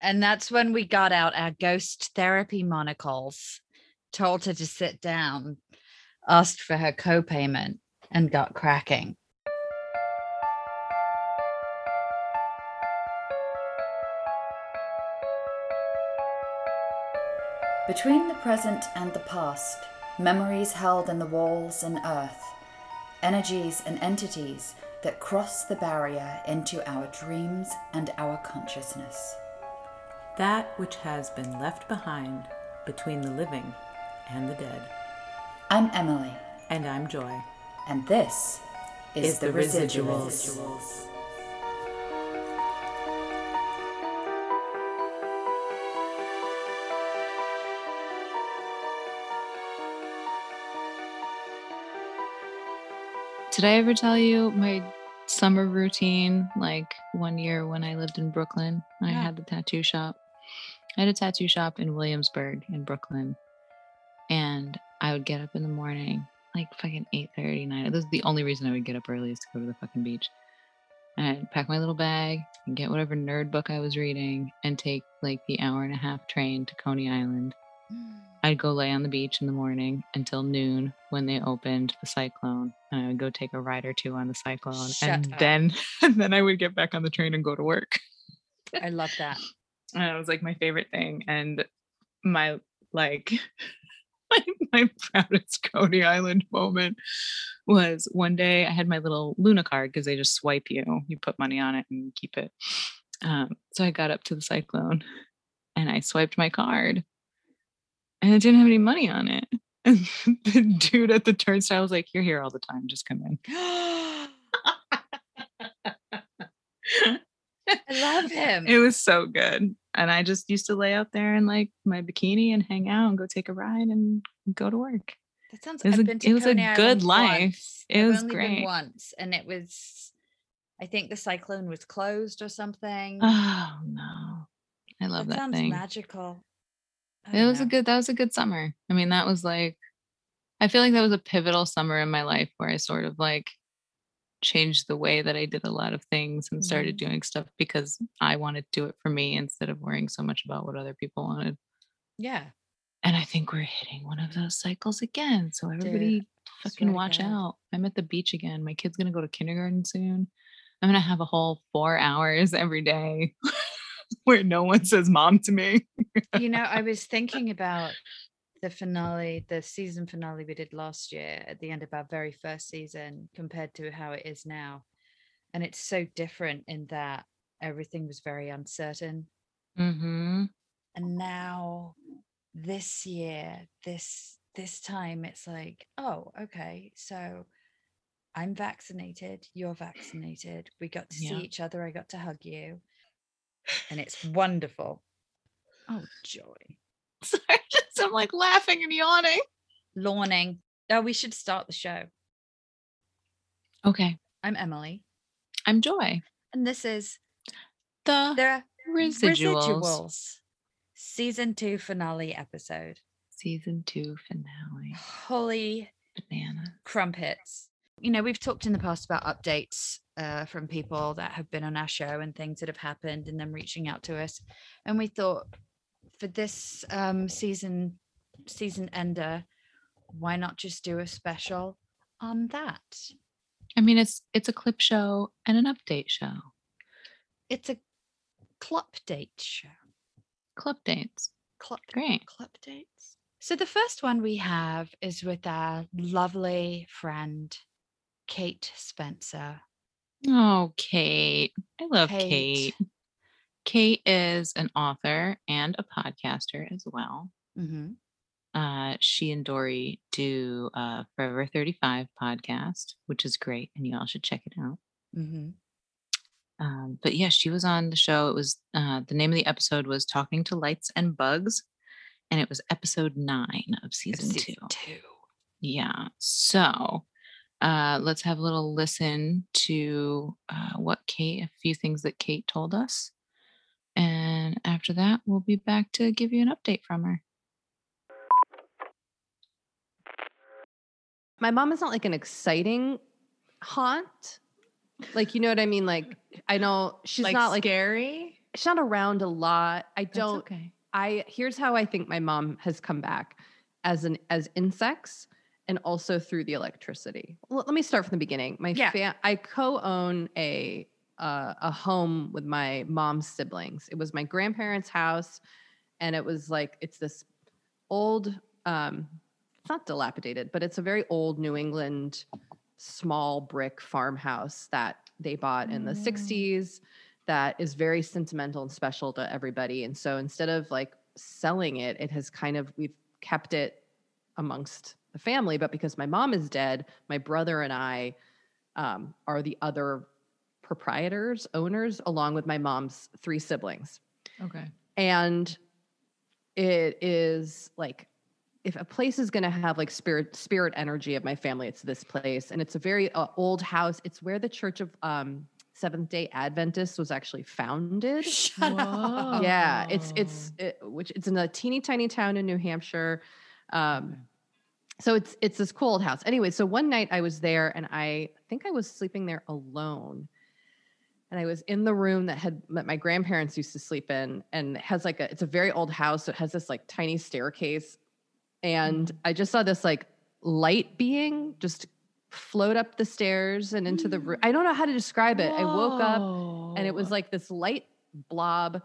And that's when we got out our ghost therapy monocles, told her to sit down, asked for her co-payment, and got cracking. Between the present and the past, memories held in the walls and earth, energies and entities that cross the barrier into our dreams and our consciousness. That which has been left behind between the living and the dead. I'm Emily, And I'm Joy. and this is, Is the, the residuals. Residuals. Did I ever tell you my summer routine? Like one year when I lived in Brooklyn, I had the tattoo shop. I had a tattoo shop in Williamsburg in Brooklyn. And I would get up in the morning, like fucking 8 9. This is the only reason I would get up early is to go to the fucking beach. And I'd pack my little bag and get whatever nerd book I was reading and take like the hour and a half train to Coney Island. Mm. I'd go lay on the beach in the morning until noon when they opened the cyclone, and I would go take a ride or two on the cyclone, Shut and up. then and then I would get back on the train and go to work. I love that. And it was like my favorite thing, and my like my, my proudest Coney Island moment was one day I had my little Luna card because they just swipe you, you put money on it and keep it. Um, so I got up to the cyclone, and I swiped my card and it didn't have any money on it. And the dude at the turnstile was like, You're here all the time, just come in. I love him. It was so good. And I just used to lay out there in like my bikini and hang out and go take a ride and go to work. That sounds. it was a- it was a good life. once. It I've was only been great. once, and it was. I think the cyclone was closed or something. Oh no. I love that that, sounds thing. magical. It was a good that was a good summer. I mean, that was like I feel like that was a pivotal summer in my life where I sort of like changed the way that I did a lot of things and started Mm-hmm. doing stuff because I wanted to do it for me instead of worrying so much about what other people wanted. Yeah. And I think we're hitting one of those cycles again. So everybody swear fucking watch out. I'm at the beach again. My kid's gonna go to kindergarten soon. I'm gonna have a whole four hours every day where no one says mom to me. you know, I was thinking about the finale, the season finale we did last year at the end of our very first season compared to how it is now. And it's so different in that everything was very uncertain. Mm-hmm. And now this year, this this time it's like, oh, okay, so I'm vaccinated, you're vaccinated. We got to Yeah. see each other, I got to hug you. And it's wonderful. Oh, joy. Sorry, just I'm like laughing and yawning. Lawning. Oh, we should start the show. Okay. I'm Emily, I'm Joy. and this is The the residuals. Residuals season two finale episode. Season two finale. Holy Banana. crumpets. You know, we've talked in the past about updates uh, from people that have been on our show and things that have happened and them reaching out to us. And we thought for this um, season, season ender, why not just do a special on that? I mean, it's it's a clip show and an update show. It's a club date show. Clupdates. Club Great. club dates. So the first one we have is with our lovely friend Kate Spencer. Oh, Kate. I love Kate. Kate. Kate is an author and a podcaster as well. hmm Uh, she and Doree do uh, Forever 35 podcast, which is great, and you all should check it out. hmm Um, but yeah, she was on the show. It was uh, the name of the episode was Talking to Lights and Bugs, and it was episode nine of season, two. two. Yeah. So uh, let's have a little listen to uh, what Kate, a few things that Kate told us. And after that, we'll be back to give you an update from her. my mom is not like an exciting haunt. Like, you know what I mean? Like, I know she's not like scary. she's not around a lot. I don't. okay. I here's how I think my mom has come back as an as insects and also through the electricity. Well, let me start from the beginning. My Yeah. fa- I co-own a uh, a home with my mom's siblings. It was my grandparents' house, and it was like it's this old. Um, it's not dilapidated, but it's a very old New England small brick farmhouse that they bought in the 60s that is very sentimental and special to everybody. And so instead of like selling it, it has kind of, we've kept it amongst the family. But because my mom is dead, my brother and I um, are the other proprietors, owners, along with my mom's three siblings. Okay. And it is like, if a place is going to have like spirit spirit energy of my family it's this place. And it's a very uh, old house. It's where the church of um seventh day adventists was actually founded. Shut up. yeah it's it's it, which it's in a teeny tiny town in new hampshire. Um so it's it's this cool old house. Anyway so one night i was there and i think i was sleeping there alone and i was in the room that had that my grandparents used to sleep in and has like a it's a very old house so it has this like tiny staircase. And mm-hmm. i just saw this like light being just float up the stairs and into the room mm. i don't know how to describe it. I woke up and it was like this light blob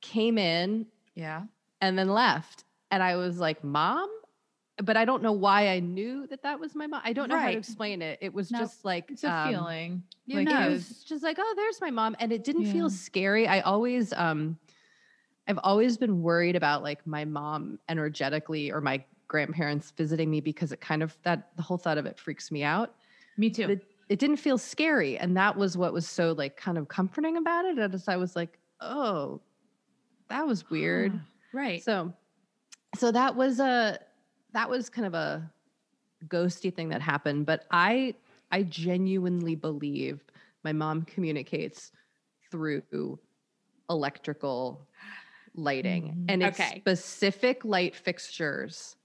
came in Yeah. and then left. And i was like mom but i don't know why i knew that that was my mom i don't know how to explain it it was No, just like It's a um, feeling. you like know. it was just like oh there's my mom and it didn't Yeah. feel scary i always um i've always been worried about like my mom energetically or my grandparents visiting me because it kind of that the whole thought of it freaks me out me too. but it, it didn't feel scary and that was what was so like kind of comforting about it as i was like oh that was weird Right. so so that was a that was kind of a ghosty thing that happened but i i genuinely believe my mom communicates through electrical lighting Mhm. and it's Okay. specific light fixtures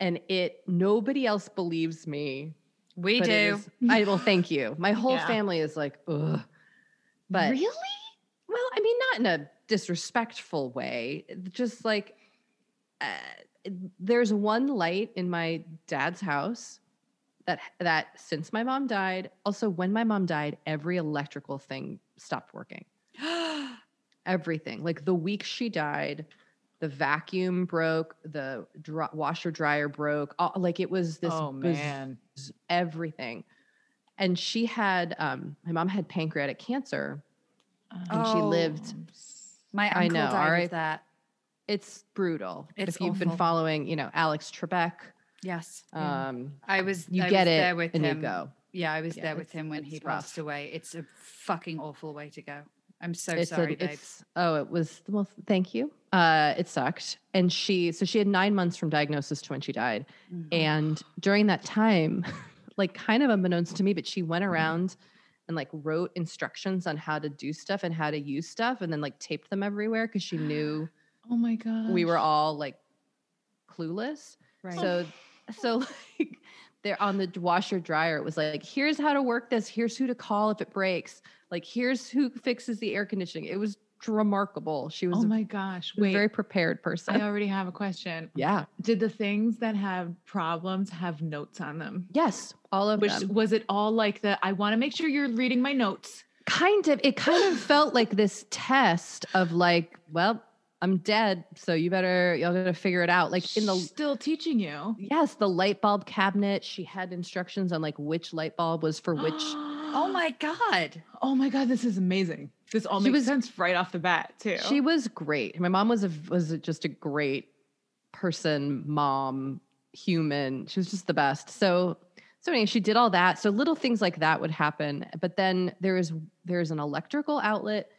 and it nobody else believes me we do. is- I well, thank you. My whole Yeah. family is like, ugh. But really? well, I mean, not in a disrespectful way. Just like uh, there's one light in my dad's house that that since my mom died, also when my mom died, every electrical thing stopped working. Everything. Like the week she died, the vacuum broke, the washer dryer broke. All, like it was this oh biz- man. everything. And she had, um, my mom had pancreatic cancer. And she Oh. lived- My I uncle know, died right. that. It's brutal. It's if you've been following, you know, Alex Trebek, Yes. Um, I was you I get was it there with and him. you go. Yeah, I was Yeah, there with him when he rough. passed away. It's a fucking awful way to go. I'm so it's sorry, a, babe. it's oh, it was well, thank you. Uh, it sucked. And she, so she had nine months from diagnosis to when she died. Mhm. And during that time, like kind of unbeknownst to me, but she went around and like wrote instructions on how to do stuff and how to use stuff and then like taped them everywhere because she knew Oh my god. we were all like clueless. Right. So so like they're on the washer dryer, it was like, here's how to work this, here's who to call if it breaks, like here's who fixes the air conditioning. It was remarkable. She was Oh a my gosh. a Wait. very prepared person I already have a question. Yeah. Did the things that have problems have notes on them? Yes, all of Which them. was it all like the I want to make sure you're reading my notes. kind of it kind of felt like this test of like well i'm dead so you better y'all gotta figure it out like in the still teaching you. yes the light bulb cabinet she had instructions on like which light bulb was for which oh my god. Oh my god, this is amazing. This all She makes was- sense right off the bat too. she was great my mom was a was just a great person mom human she was just the best so so anyway, she did all that so little things like that would happen but then there is there's an electrical outlet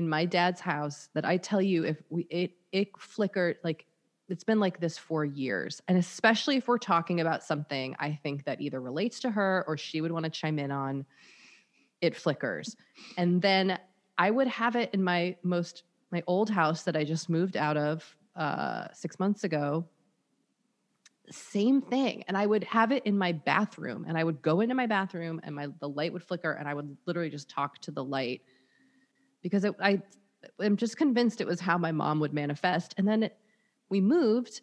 in my dad's house that i tell you if we it it flickered like it's been like this for years. And especially if we're talking about something i think that either relates to her or she would want to chime in on it flickers. And then i would have it in my most my old house that i just moved out of uh six months ago. Same thing. And i would have it in my bathroom and i would go into my bathroom and my the light would flicker and i would literally just talk to the light because it, i I'm just convinced it was how my mom would manifest. And then it, we moved,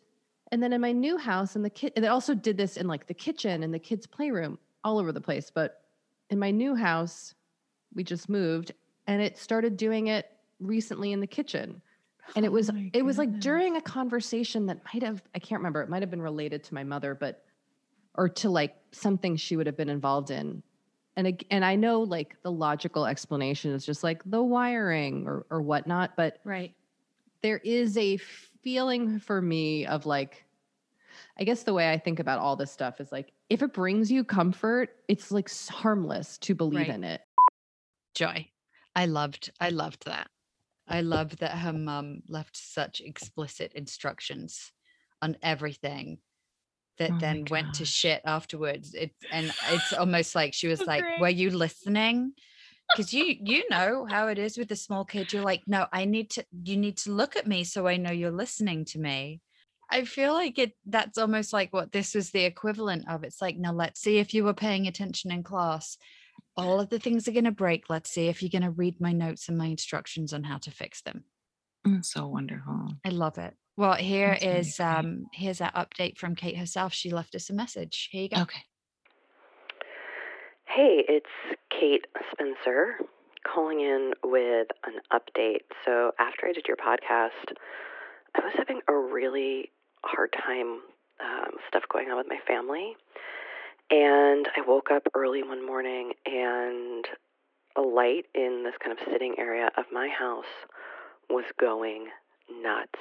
and then in my new house, and the kid, and they also did this in like the kitchen and the kids' playroom, all over the place. But in my new house, we just moved, and it started doing it recently in the kitchen. And it Oh was my it was like during a conversation that might have I can't remember it might have been related to my mother, but or to like something she would have been involved in. And and I know like the logical explanation is just like the wiring or or whatnot, but Right. there is a feeling for me of like I guess the way I think about all this stuff is like if it brings you comfort, it's like harmless to believe Right. in it. Joy. I loved I loved that. I loved that her mum left such explicit instructions on everything that Oh then went to shit afterwards. It and it's almost like she was like, great. "Were you listening?" Because you you know how it is with the small kid. You're like, "No, I need to. You need to look at me so I know you're listening to me." I feel like it. That's almost like what this was the equivalent of. It's like, now let's see if you were paying attention in class all of the things are going to break. Let's see if you're going to read my notes and my instructions on how to fix them. Mm, so wonderful. I love it. Well, here That's is um here's our update from Kate herself. She left us a message. Here you go. Okay. Hey, it's Kate Spencer calling in with an update. So, after I did your podcast, I was having a really hard time, um, stuff going on with my family. And I woke up early one morning and a light in this kind of sitting area of my house was going nuts,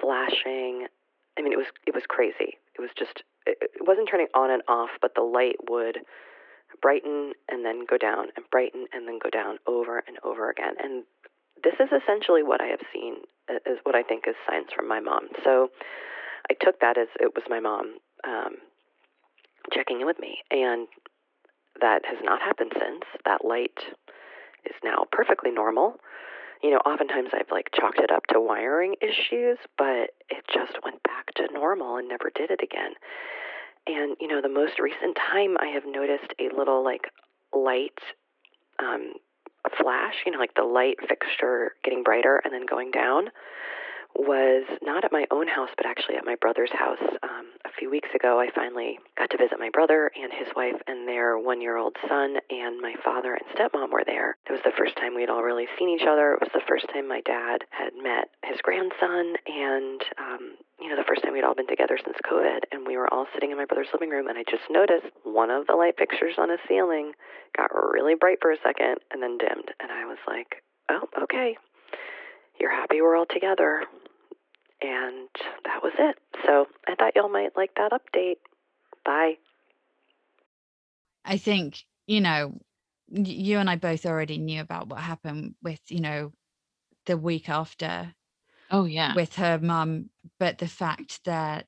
flashing. I mean, it was it was crazy. It was just it, wasn't turning on and off, but the light would brighten and then go down and brighten and then go down over and over again. And this is essentially what I have seen uh, is what I think is signs from my mom. So I took that as it was my mom um, checking in with me, and that has not happened since. That light is now perfectly normal. You know, oftentimes I've like chalked it up to wiring issues, but it just went back to normal and never did it again. And you know, the most recent time I have noticed a little like light um, flash, you know, like the light fixture getting brighter and then going down, was not at my own house, but actually at my brother's house. Um, a few weeks ago, I finally got to visit my brother and his wife and their one year old son, and my father and stepmom were there. It was the first time we'd all really seen each other. It was the first time my dad had met his grandson, and, um, you know, the first time we'd all been together since COVID. And we were all sitting in my brother's living room, and I just noticed one of the light fixtures on his ceiling got really bright for a second and then dimmed. And I was like, oh, okay. You're happy we're all together. And that was it. So I thought y'all might like that update. Bye. I think, you know, you and I both already knew about what happened with, you know, the week after Oh yeah. with her mum, but the fact that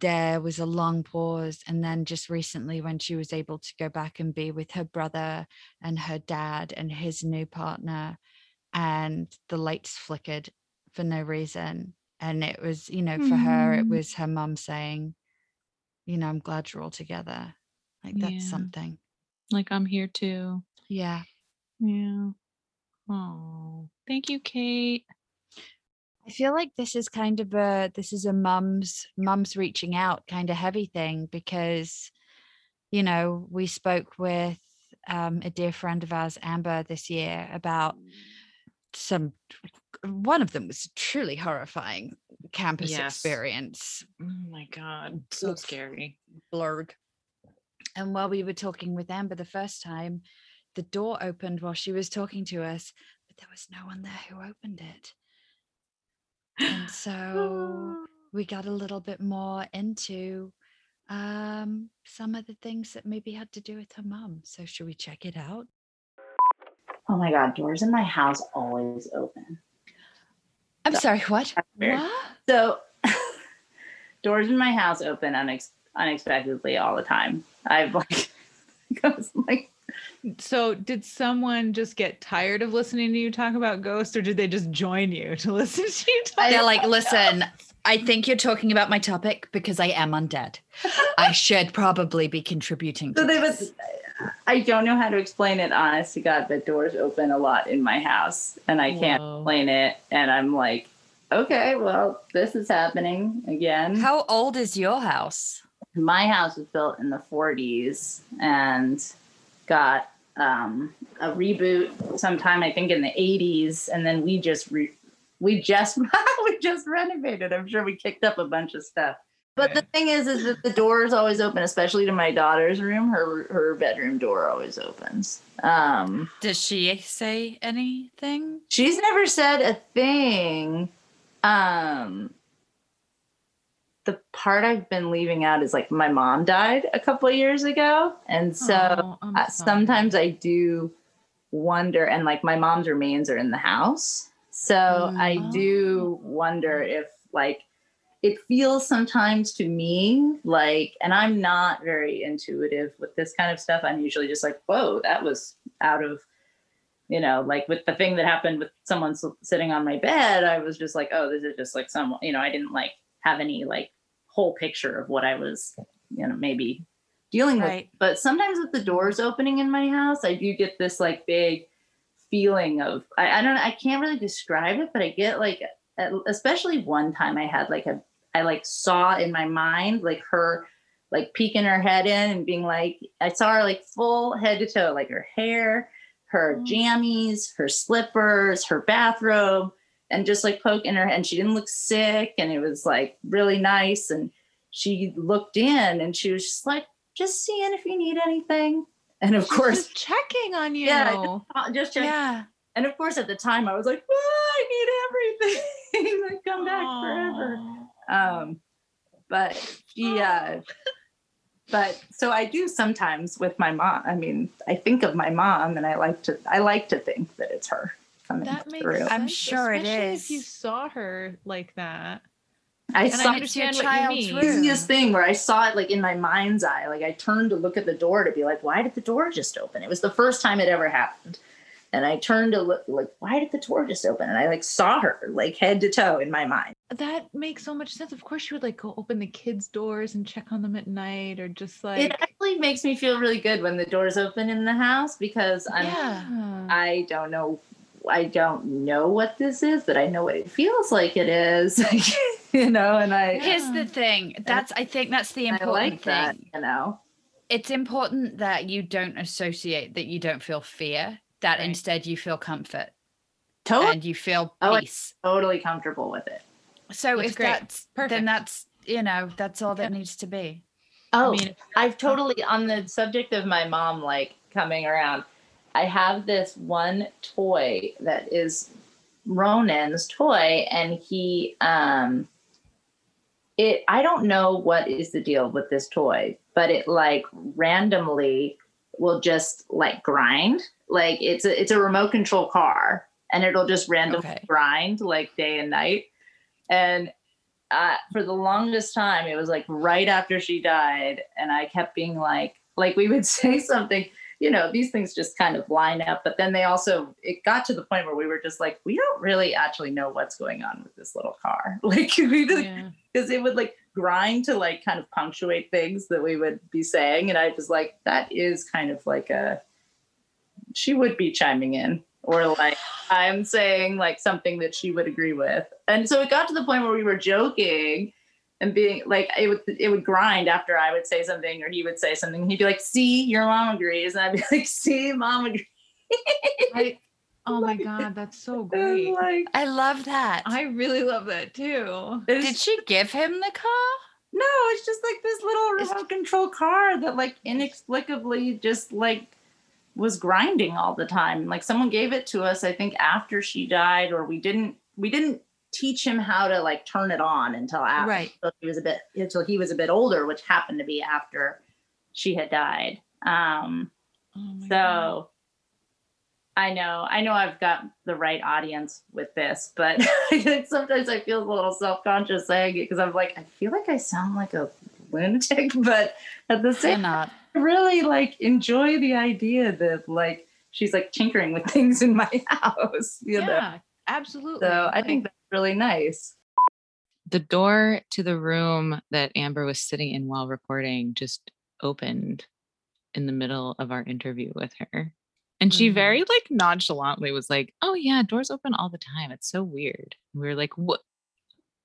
there was a long pause and then just recently when she was able to go back and be with her brother and her dad and his new partner and the lights flickered for no reason and it was you know for her it Mm. was her mum saying you know i'm glad you're all together like that's Yeah. something like I'm here too. yeah Yeah. Oh, thank you, Kate. I feel like this is kind of a this is a mum's mum's reaching out kind of heavy thing because you know we spoke with um, a dear friend of ours Amber this year about some one of them was truly horrifying campus Yes. experience Oh my God, so Oof. scary. blurg and while we were talking with Amber the first time the door opened while she was talking to us but there was no one there who opened it and so we got a little bit more into um, some of the things that maybe had to do with her mum. So should we check it out? Oh my god, doors in my house always open. I'm So- sorry, what? What? So doors in my house open unex- unexpectedly all the time. I've like goes like So, did someone just get tired of listening to you talk about ghosts, or did they just join you to listen to you talk? They're like, listen, I think you're talking about my topic because I am undead. I should probably be contributing to so they this. was I don't know how to explain it, honest to God, but doors open a lot in my house and I can't Whoa. explain it. And I'm like, okay, well, this is happening again. How old is your house? my house was built in the 40s and got um, a reboot sometime I think in the 80s, and then we just re- we just we just renovated. I'm sure we kicked up a bunch of stuff. But the thing is, is that the door is always open, especially to my daughter's room. Her her bedroom door always opens. Um, Does she say anything? she's never said a thing. Um, the part I've been leaving out is like my mom died a couple of years ago, and so Oh, I'm uh, sorry. sometimes I do wonder, and like my mom's remains are in the house, so I Mm. do wonder if like it feels sometimes to me like, and I'm not very intuitive with this kind of stuff. I'm usually just like, whoa, that was out of, you know, like with the thing that happened with someone sitting on my bed, I was just like, oh, this is just like someone, you know, I didn't like have any like whole picture of what I was, you know, maybe dealing with. Right. But sometimes with the doors opening in my house, I do get this like big feeling of I, I don't know, I can't really describe it, but I get like especially one time I had like a I like saw in my mind like her like peeking her head in and being like I saw her like full head to toe, like her hair, her jammies, her slippers, her bathrobe, and just like poking her and she didn't look sick and it was like really nice and she looked in and she was just like just seeing if you need anything and of She's course just checking on you. Yeah, uh, just check. Yeah. and of course at the time i was like oh, i need everything like come back forever Aw. Um but yeah but so i do sometimes with my mom i mean i think of my mom and i like to i like to think that it's her coming That makes through sense. I'm sure it especially If you saw her like that, i and saw I It's your understand what you child's mean. room. easiest thing where I saw it like in my mind's eye. Like I turned to look at the door to be like, why did the door just open? It was the first time it ever happened. And I turned to look like, why did the door just open? And I like saw her like head to toe in my mind. That makes so much sense. Of course, you would like go open the kids' doors and check on them at night, or just like it actually makes me feel really good when the doors open in the house because I'm Yeah. I don't know I don't know what this is, but I know what it feels like it is. you know, and I Here's the thing. That's I think that's the I important like thing. that, you know. It's important that you don't associate that you don't feel fear, that Right. instead you feel comfort Totally, and you feel Oh, peace. totally comfortable with it. So That's if great. that's Perfect. then that's you know, that's all that needs to be. Oh, I mean, I've totally on the subject of my mom like coming around. I have this one toy that is Ronan's toy, and he um it I don't know what is the deal with this toy, but it like randomly will just like grind. Like it's a it's a remote control car and it'll just randomly Okay. grind like day and night. And uh, for the longest time, it was like right after she died, and I kept being like, like we would say something, you know, these things just kind of line up. But then they also, it got to the point where we were just like, we don't really actually know what's going on with this little car, like we because yeah. it would like grind to like kind of punctuate things that we would be saying, and I was like, that is kind of like a, she would be chiming in or like I'm saying like something that she would agree with. And so it got to the point where we were joking and being like it would it would grind after I would say something or he would say something. He'd be like, "See, your mom agrees," and I'd be like, "See, mom agrees." I, oh my god, that's so And, great. like, I love that. I really love that too. it's- Did she give him the car? No, it's just like this little It's- remote control car that like inexplicably just like was grinding all the time. Like someone gave it to us, I think after she died, or we didn't we didn't teach him how to like turn it on until after Right. until he was a bit until he was a bit older, which happened to be after she had died. Um Oh my God. so I know, I know I've got the right audience with this, but sometimes I feel a little self-conscious saying it because I'm like, I feel like I sound like a lunatic, but at the same not. I really like enjoy the idea that like she's like tinkering with things in my house, you know. yeah, absolutely. So I think that's really nice. The door to the room that Amber was sitting in while recording just opened in the middle of our interview with her. And she Mhm. very like nonchalantly was like, Oh yeah, doors open all the time. It's so weird. And we were like, What?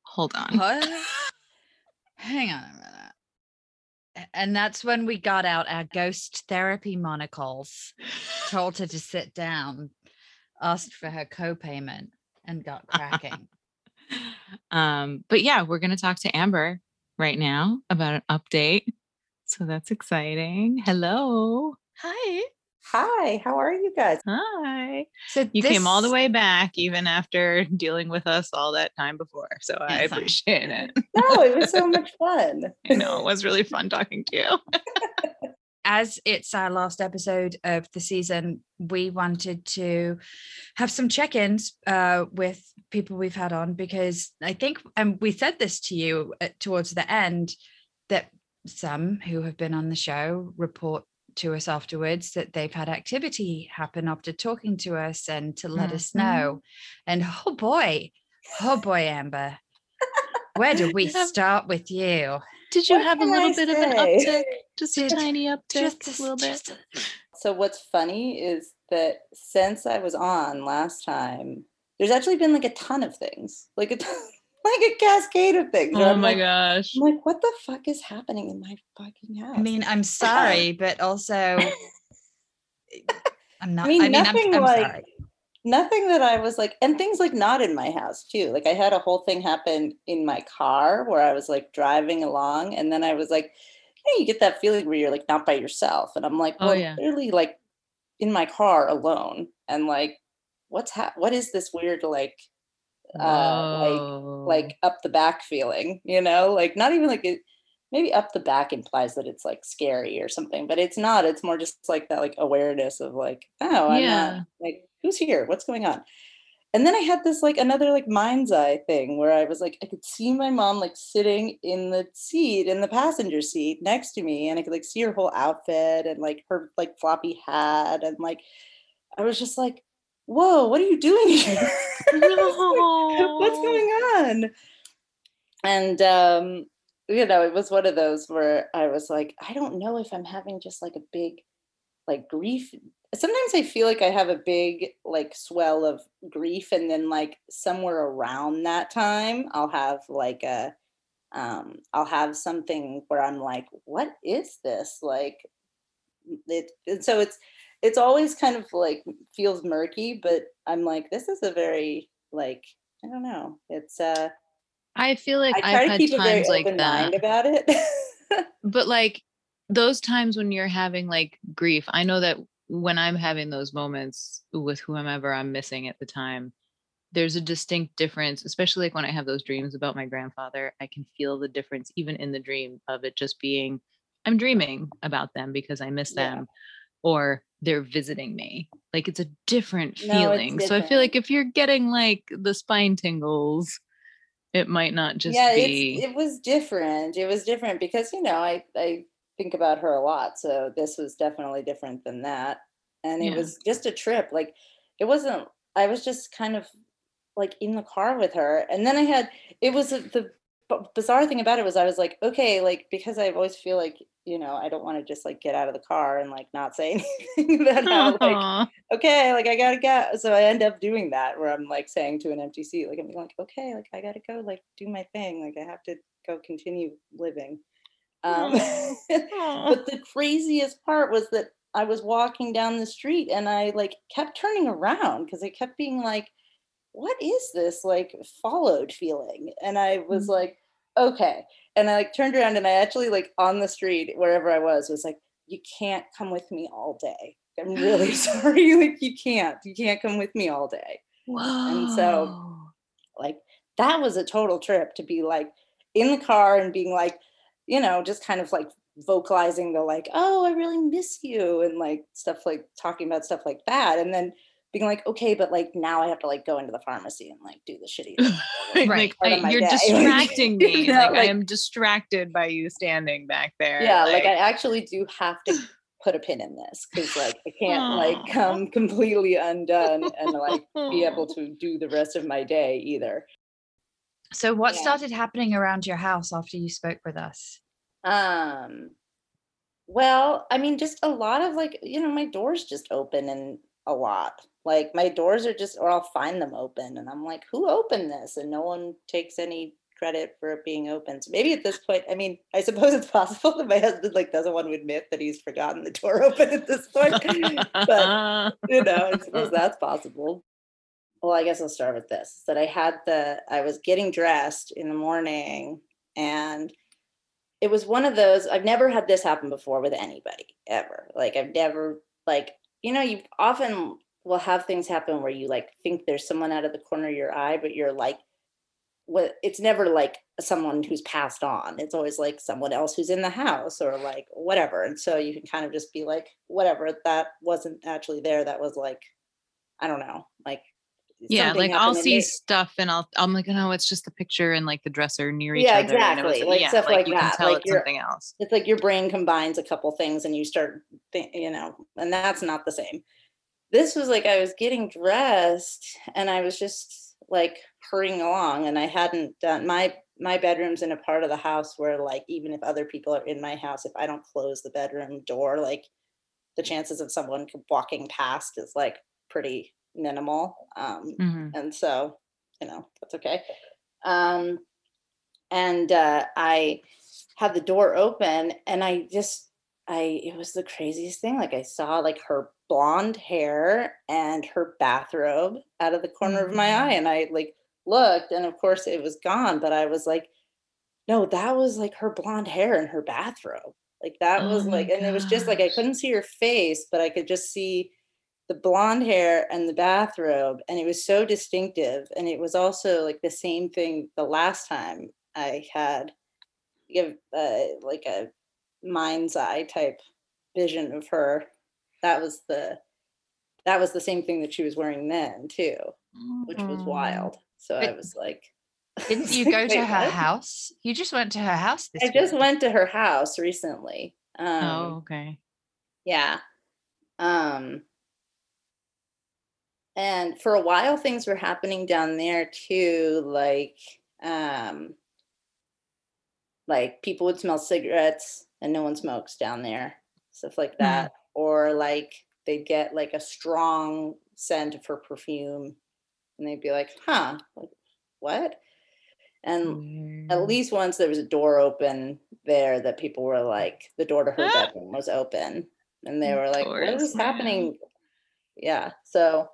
Hold on. What? Hang on. A- And that's when we got out our ghost therapy monocles, told her to sit down, asked for her co-payment, and got cracking. um, but yeah, we're gonna talk to Amber right now about an update. So that's exciting. Hello. Hi. Hi, how are you guys? Hi. So You came all the way back even after dealing with us all that time before. So I I- appreciate it. No, it was so much fun. I know it was really fun talking to you. as it's our last episode of the season, we wanted to have some check-ins uh, with people we've had on because I think, and we said this to you at, towards the end, that some who have been on the show report to us afterwards that they've had activity happen after talking to us and to let us mm-hmm. know. And oh boy, oh boy, Amber, where do we Have- start with you? Did you What have a little I bit of an uptick? Just a tiny uptick, Just a little bit. just a- So what's funny is that since I was on last time, there's actually been like a ton of things, like a ton, like a cascade of things. Oh I'm my like, gosh. I'm like, what the fuck is happening in my fucking house? I mean, I'm sorry, but also eh, I'm not. I mean, mean, I'm, nothing I'm like- sorry. nothing that I was like, and things like not in my house too. Like I had a whole thing happen in my car where I was like driving along, and then I was like, hey, you get that feeling where you're like not by yourself, and I'm like, Oh, well, yeah. clearly like in my car alone, and like, what's ha- what is this weird like, uh, like like up the back feeling, you know, like not even like it. Maybe up the back implies that it's like scary or something, but it's not. It's more just like that, like awareness of like, oh, I'm Yeah. not like, who's here? What's going on? And then I had this like another like mind's eye thing where I was like, I could see my mom like sitting in the seat in the passenger seat next to me, and I could like see her whole outfit and like her like floppy hat, and like I was just like, whoa, what are you doing here? What's going on? And um, you know, it was one of those where I was like, I don't know if I'm having just like a big like grief. Sometimes I feel like I have a big like swell of grief, and then like somewhere around that time, I'll have like a um I'll have something where I'm like, what is this? Like it and so it's it's always kind of like feels murky, but I'm like, this is a very like I don't know. It's uh I feel like I to had keep a very times like that. about it. But like those times when you're having like grief, I know that when I'm having those moments with whomever I'm missing at the time, there's a distinct difference, especially like when I have those dreams about my grandfather. I can feel the difference even in the dream of it just being I'm dreaming about them because I miss Yeah. them or they're visiting me. Like it's a different No, it's feeling. So I feel like if you're getting like the spine tingles, it might not just yeah, be it was different. It was different because you know I I think about her a lot, so this was definitely different than that. And it Yeah. was just a trip. Like it wasn't. I was just kind of like in the car with her, and then I had it was the b- bizarre thing about it was I was like, okay, like because I always feel like you know I don't want to just like get out of the car and like not say anything about how like okay, like I gotta go. So I end up doing that where I'm like saying to an empty seat, like I'm like, okay, like I gotta go, like do my thing, like I have to go continue living. Um, but the craziest part was that I was walking down the street and I like kept turning around because I kept being like, what is this like followed feeling? And I was Mm. like, okay. And I like turned around and I actually like on the street, wherever I was, was like, you can't come with me all day. I'm really sorry. Like you can't. You can't come with me all day. And so- Like that was a total trip to be like in the car and being like, you know, just kind of like vocalizing the like, oh, I really miss you and like stuff like talking about stuff like that. And then being like, okay, but like now I have to like go into the pharmacy and like do the shitty. Right, Right. like I- you're day. Like, distracting me. you know, like, I am distracted by you standing back there. yeah, like, I actually do have to put a pin in this because like I can't like come completely undone and like be able to do the rest of my day either. So, what Yeah. started happening around your house after you spoke with us? Um Well, I mean, just a lot of like, you know, my doors just open and a lot. Like my doors are just, or I'll find them open and I'm like, who opened this? And no one takes any credit for it being open. So maybe at this point, I mean, I suppose it's possible that my husband like doesn't want to admit that he's forgotten the door open at this point. but you know, I suppose that's possible. Well, I guess I'll start with this. That I had the I was getting dressed in the morning and it was one of those I've never had this happen before with anybody ever. Like I've never like you know, you often will have things happen where you like think there's someone out of the corner of your eye, but you're like what it's never like someone who's passed on. It's always like someone else who's in the house or like whatever. And so you can kind of just be like, whatever, that wasn't actually there. That was like, I don't know, like yeah like i'll see they- stuff and i'll i'm like no it's just the picture and like the dresser near each Yeah, other and it was- exactly, like yeah, stuff like you that, can tell like it's something else it's like your brain combines a couple things and you start think, you know and that's not the same this was like i was getting dressed and i was just like hurrying along and i hadn't done my my bedroom's in a part of the house where like even if other people are in my house if i don't close the bedroom door like the chances of someone walking past is like pretty minimal um Mhm. and so you know that's okay um and uh i had the door open and i just i it was the craziest thing like i saw like her blonde hair and her bathrobe out of the corner of my eye and i like looked and of course it was gone but i was like no that was like her blonde hair and her bathrobe. Like that was Oh my like and it was just like i couldn't see her face but i could just see the blonde hair and the bathrobe and it was so distinctive and it was also like the same thing the last time i had give uh, like a mind's eye type vision of her that was the that was the same thing that she was wearing then too which was wild so i was like Didn't you go to her what? house? You just went to her house this i just went to her house recently um oh okay Yeah. Um and for a while things were happening down there too like um like people would smell cigarettes and no one smokes down there stuff like that or like they'd get like a strong scent of her perfume and they'd be like huh like, what? And at least once there was a door open there that people were like the door to her Ah. bedroom was open and they were like what is happening? Yeah so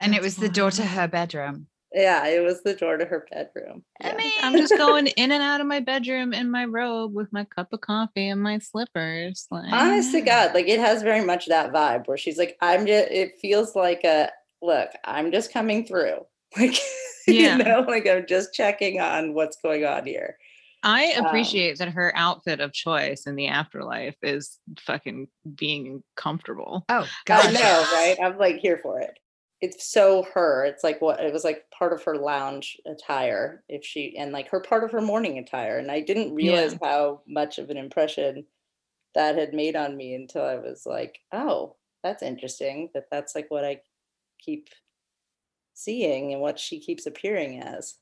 and it was the door to her bedroom. Yeah it was the door to her bedroom I mean, I'm just going in and out of my bedroom in my robe with my cup of coffee and my slippers. Like, honest to god like it has very much that vibe where she's like i'm just it feels like a look i'm just coming through like Yeah. you know like i'm just checking on what's going on here I Um, appreciate that her outfit of choice in the afterlife is fucking being comfortable. oh god, I know, right? I'm like here for it. It's so her. It's like what it was like part of her lounge attire, if she and like her part of her morning attire. And I didn't realize how much of an impression that had made on me until I was like, oh, that's interesting. That that's like what I keep seeing and what she keeps appearing as.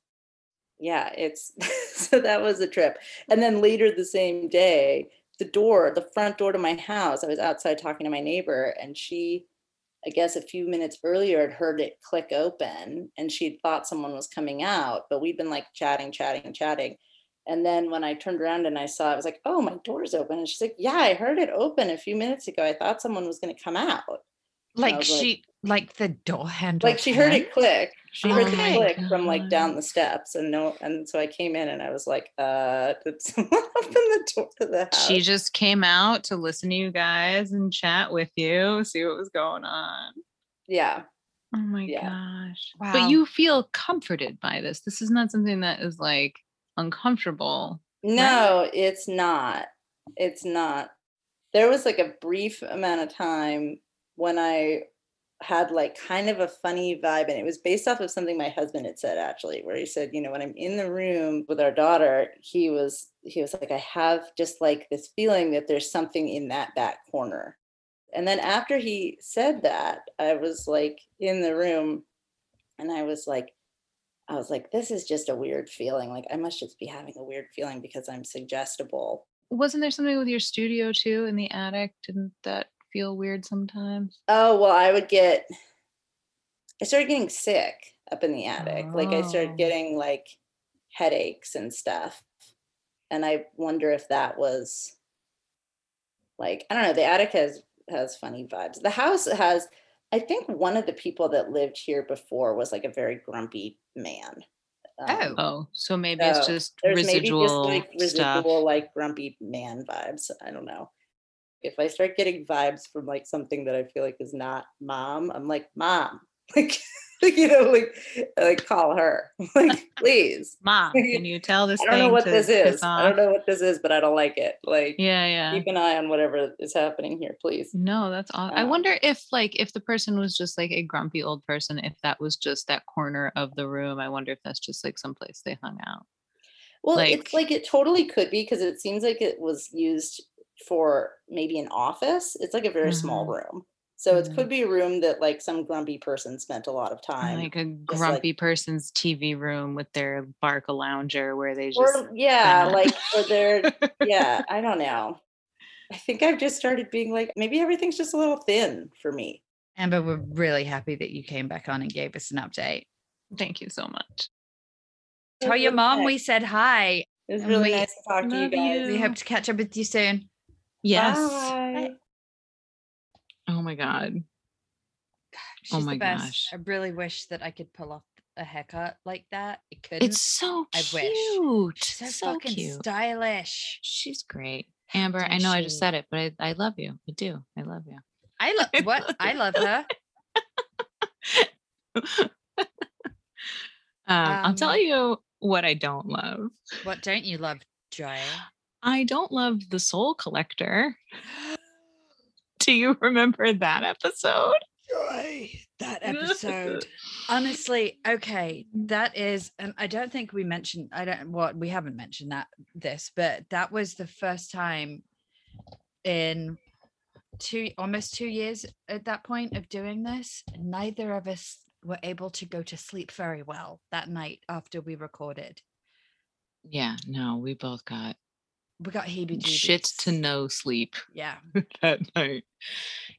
Yeah, it's so that was a trip. And then later the same day, the door, the front door to my house, I was outside talking to my neighbor, and she, I guess a few minutes earlier, had heard it click open and she'd thought someone was coming out, but we'd been like chatting, chatting, chatting. And then when I turned around and I saw it, I was like, oh, my door's open. And she's like, yeah, I heard it open a few minutes ago. I thought someone was going to come out. Like was like- she like the door handle. Like she heard it click. She heard the Okay. click from like down the steps. And no, and so I came in and I was like, uh, did someone open the door to the house? She just came out to listen to you guys and chat with you, see what was going on. yeah. Oh my Yeah. gosh. Wow. But you feel comforted by this. This is not something that is like uncomfortable. No, it's not. It's not. There was like a brief amount of time when I had like kind of a funny vibe, and it was based off of something my husband had said actually, where he said, you know, when I'm in the room with our daughter, he was he was like, I have just like this feeling that there's something in that back corner. And then after he said that, I was like in the room and I was like, I was like, this is just a weird feeling. Like, I must just be having a weird feeling because I'm suggestible. wasn't there something with your studio too in the attic? Didn't that feel weird sometimes? Oh well, I would get. I started getting sick up in the attic. Like I started Oh. getting like headaches and stuff, and I wonder if that was like I don't know. The attic has has funny vibes. The house has. I think one of the people that lived here before was like a very grumpy man. Um, Oh, so maybe it's just residual maybe just like stuff. residual like grumpy man vibes. I don't know. If I start getting vibes from like something that I feel like is not mom, I'm like mom, like you know, like like call her, like please. Mom, can you tell this I don't know what this is. I don't know what this is, but I don't like it. Like Yeah, yeah. keep an eye on whatever is happening here, please. No, that's awesome. I Um, wonder if like if the person was just like a grumpy old person, if that was just that corner of the room. I wonder if that's just like someplace they hung out. Well, Like- it's like it totally could be because it seems like it was used for maybe an office. It's like a very small Mhm. room. So it Mhm. could be a room that like some grumpy person spent a lot of time. like a like- grumpy person's TV room with their Barcalounger where they just or yeah, like or they're yeah, I don't know. I think I've just started being like maybe everything's just a little thin for me. Amber, we're really happy that you came back on and gave us an update. Thank you so much. Tell your mom we said hi. It was really we nice to talk to you love guys. We hope to catch up with you soon. Yes. Bye. Oh my god. She's Oh my the best. gosh. I really wish that I could pull off a haircut like that. It couldn't. It's so I cute. wish. She's so, so fucking cute. stylish. She's great. Amber, I Is know I just said it, but I, I love you. I do. I love you. I love what I love her. Um, I'll tell Um, you what I don't love. What don't you love, Joy? I don't love the Soul Collector. Do you remember that episode? That episode. Honestly, okay, that is, and I don't think we mentioned. I don't. What we haven't mentioned that this, but that was the first time in two, almost two years at that point of doing this. Neither of us were able to go to sleep very well that night after we recorded. Yeah, no, we both got We got heebie shit to no sleep Yeah. that night.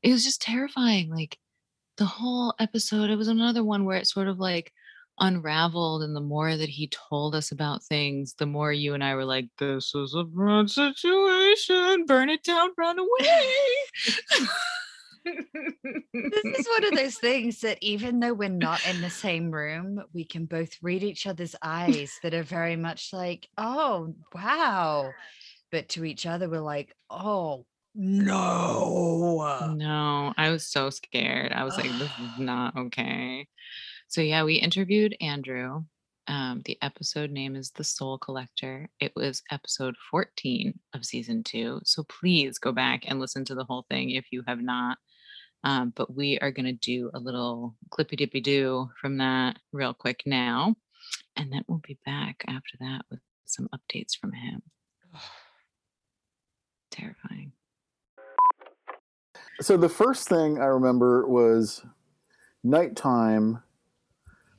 It was just terrifying. Like the whole episode, it was another one where it sort of like unraveled. And the more that he told us about things, the more you and I were like, this is a bad situation. Burn it down, run away. this is one of those things that even though we're not in the same room, we can both read each other's eyes that are very much like, oh, wow. But to each other, we're like, oh, no. No, I was so scared. I was like, this is not okay. So yeah, we interviewed Andrew. Um, the episode name is The Soul Collector. It was episode 14 of season two. So please go back and listen to the whole thing if you have not. Um, but we are going to do a little clippy dippy do from that real quick now. And then we'll be back after that with some updates from him. Terrifying. So the first thing I remember was nighttime,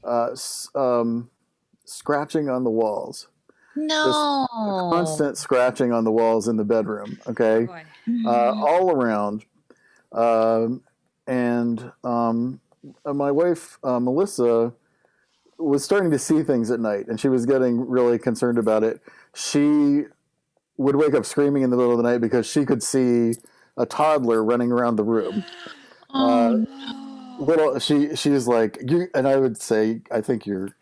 uh, um, scratching on the walls. No. Constant scratching on the walls in the bedroom. Okay, Boy. uh, all around. Um, and um, uh, my wife uh, Melissa was starting to see things at night, and she was getting really concerned about it. She would wake up screaming in the middle of the night because she could see a toddler running around the room. Oh, Uh, little she she's like you and i would say i think you're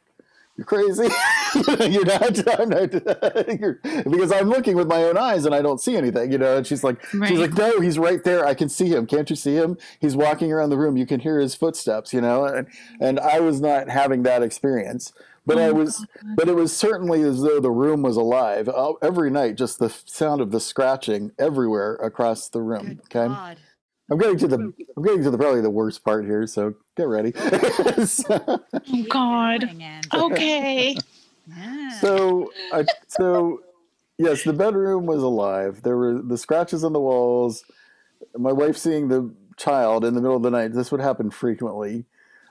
you're crazy. You're not, I'm not you're, because i'm looking with my own eyes and i don't see anything you know and she's like she's like no he's right there. I can see him. Can't you see him? He's walking around the room. You can hear his footsteps you know and and i was not having that experience but i Oh, was but it was certainly as though the room was alive uh, every night just the sound of the scratching everywhere across the room Good okay God. I'm getting to the I'm getting to the probably the worst part here, so get ready. so, Oh God. Okay. Yeah. so, I, so yes, the bedroom was alive. There were the scratches on the walls. My wife seeing the child in the middle of the night. This would happen frequently.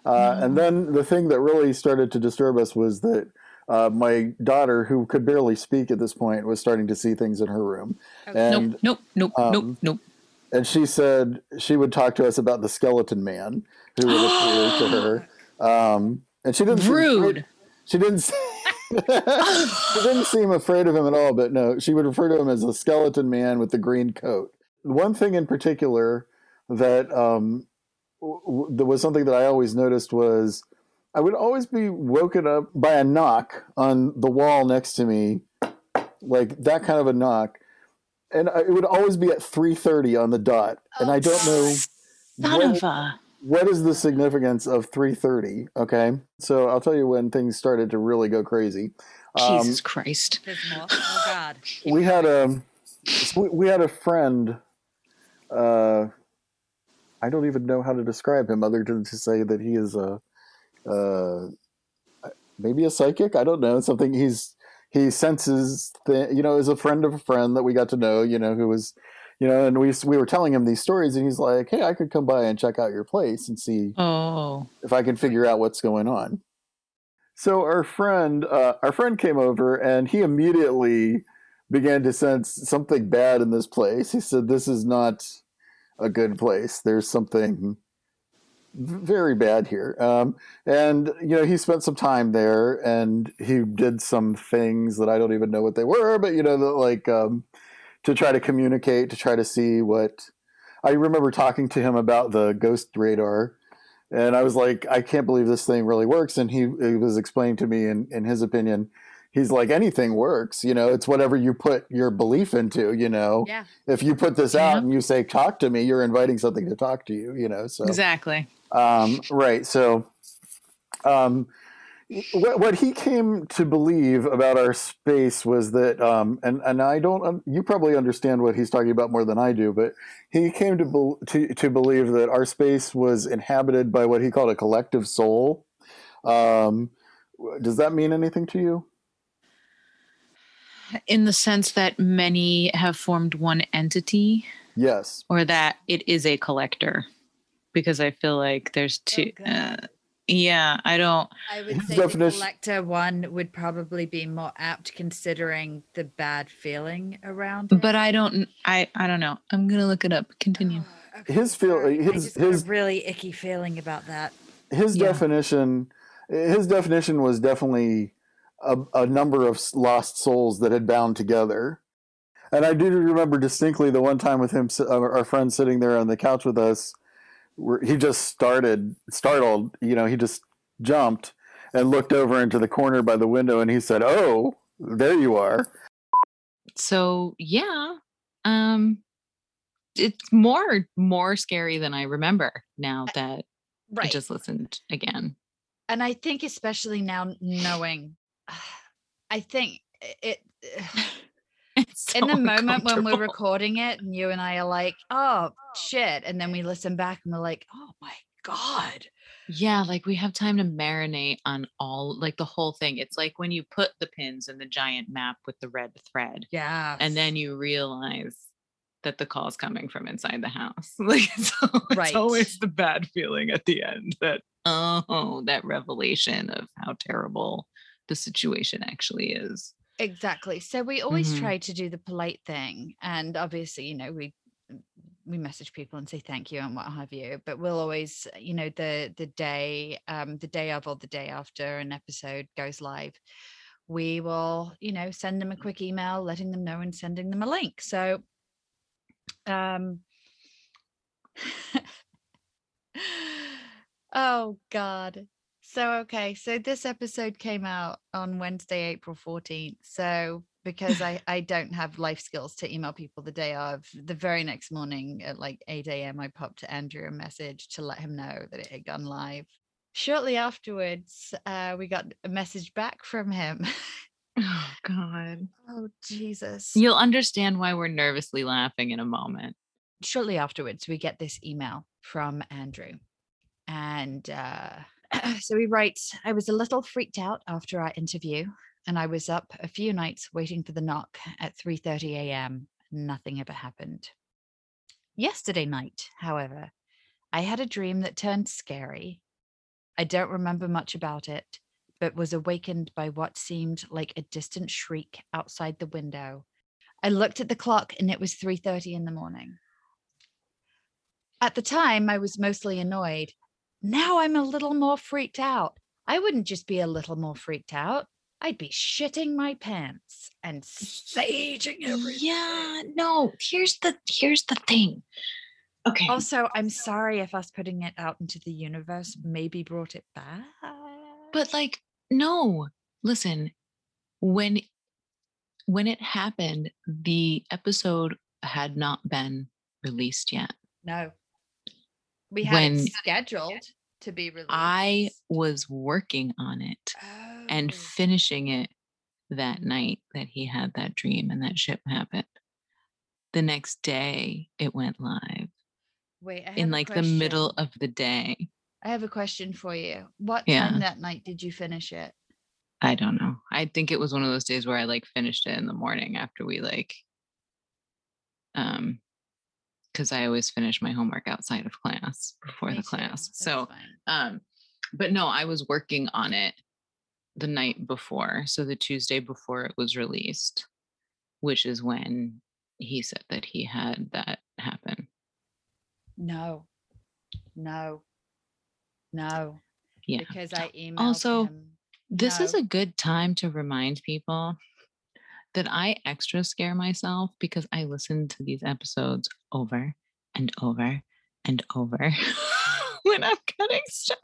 Uh, And then the thing that really started to disturb us was that uh, my daughter, who could barely speak at this point, was starting to see things in her room, and nope, nope, nope, nope, um, nope. and she said she would talk to us about the skeleton man who would appear to her. Um, and she didn't Rude. she didn't. she didn't seem afraid of him at all. But no, she would refer to him as the skeleton man with the green coat. One thing in particular that um, there was something that I always noticed was I would always be woken up by a knock on the wall next to me, like that kind of a knock, and I- it would always be at three thirty on the dot. And I don't know what- what is the significance of 3.30 okay so i'll tell you when things started to really go crazy Um, Jesus Christ. Oh God. we had a we, we had a friend uh i don't even know how to describe him other than to say that he is a uh maybe a psychic i don't know something he's he senses th- you know is a friend of a friend that we got to know you know who was you know and we we were telling him these stories and he's like hey i could come by and check out your place and see Oh. if I can figure out what's going on. So our friend, uh, our friend came over, and he immediately began to sense something bad in this place. He said, "This is not a good place. There's something very bad here." Um, and you know, he spent some time there, and he did some things that I don't even know what they were, but you know, the, like um, to try to communicate, to try to see what. I remember talking to him about the ghost radar and I was like, I can't believe this thing really works. And he, he was explaining to me, in, in his opinion, he's like, anything works. You know, it's whatever you put your belief into. You know, Yeah. if you put this Yeah. out and you say, talk to me, you're inviting something to talk to you. You know, so Exactly. um, right. So, um, what, what he came to believe about our space was that, um, and, and I don't, um, you probably understand what he's talking about more than I do, but he came to, bel to, to believe that our space was inhabited by what he called a collective soul. Um, does that mean anything to you? In the sense that many have formed one entity Yes. or that it is a collector. Because I feel like there's two. God. uh, yeah, I don't. I would His say definition- the collector one would probably be more apt considering the bad feeling around it. But I don't. I. I don't know. I'm gonna look it up. Continue. Oh, okay, His feel- sorry. I his- just got his- a really icky feeling about that. his Yeah. definition his definition was definitely a, a number of lost souls that had bound together. And i do remember distinctly the one time with him our our friend sitting there on the couch with us where he just started startled you know he just jumped and looked over into the corner by the window and he said oh there you are. So yeah, um, it's more more scary than I remember now that I just listened again. and I think especially now knowing I think it It's in the moment when we're recording it and you and I are like, oh, oh shit. And then we listen back and we're like, oh my God. Yeah, like we have time to marinate on all like the whole thing. It's like when you put the pins in the giant map with the red thread, Yeah. and then you realize that the call's coming from inside the house. Like it's, al- it's always the bad feeling at the end that oh, that revelation of how terrible the situation actually is. Exactly. So we always Mhm. try to do the polite thing. And obviously, you know, we we message people and say thank you and what have you. But we'll always, you know, the the day, um, the day of or the day after an episode goes live, we will, you know, send them a quick email, letting them know and sending them a link. So um oh god so okay so this episode came out on wednesday april 14th so because i i don't have life skills to email people the day of the very next morning at like 8 a.m i popped to andrew a message to let him know that it had gone live shortly afterwards uh we got a message back from him Oh God. oh jesus You'll understand why we're nervously laughing in a moment. shortly afterwards, we get this email from Andrew. And uh, so he writes I was a little freaked out after our interview, and I was up a few nights waiting for the knock at 3:30 a.m. Nothing ever happened. Yesterday night, however, I had a dream that turned scary. I don't remember much about it, but was awakened by what seemed like a distant shriek outside the window. I looked at the clock and it was 3:30 in the morning. At the time, I was mostly annoyed. Now I'm a little more freaked out. I wouldn't just be a little more freaked out. I'd be shitting my pants and saging everything. Yeah, no. Here's the here's the thing. Okay. Also, I'm sorry if us putting it out into the universe maybe brought it back. But like, no. Listen, when when it happened, the episode had not been released yet. no, we had when- it scheduled to be released. I was working on it and Oh. finishing it that night that he had that dream and that shit happened. The next day it went live Wait, in like the middle of the day. I have a question for you. What Yeah. time that night did you finish it? I don't know. I think it was one of those days where I like finished it in the morning after we like um because I always finish my homework outside of class before Me the class. that's So um but no, I was working on it the night before, so the Tuesday before it was released, which is when he said that he had that happen. no, no, no. Yeah. Because I emailed Also, him. This is a good time to remind people that I extra scare myself because I listen to these episodes over and over and over when I'm cutting stuff.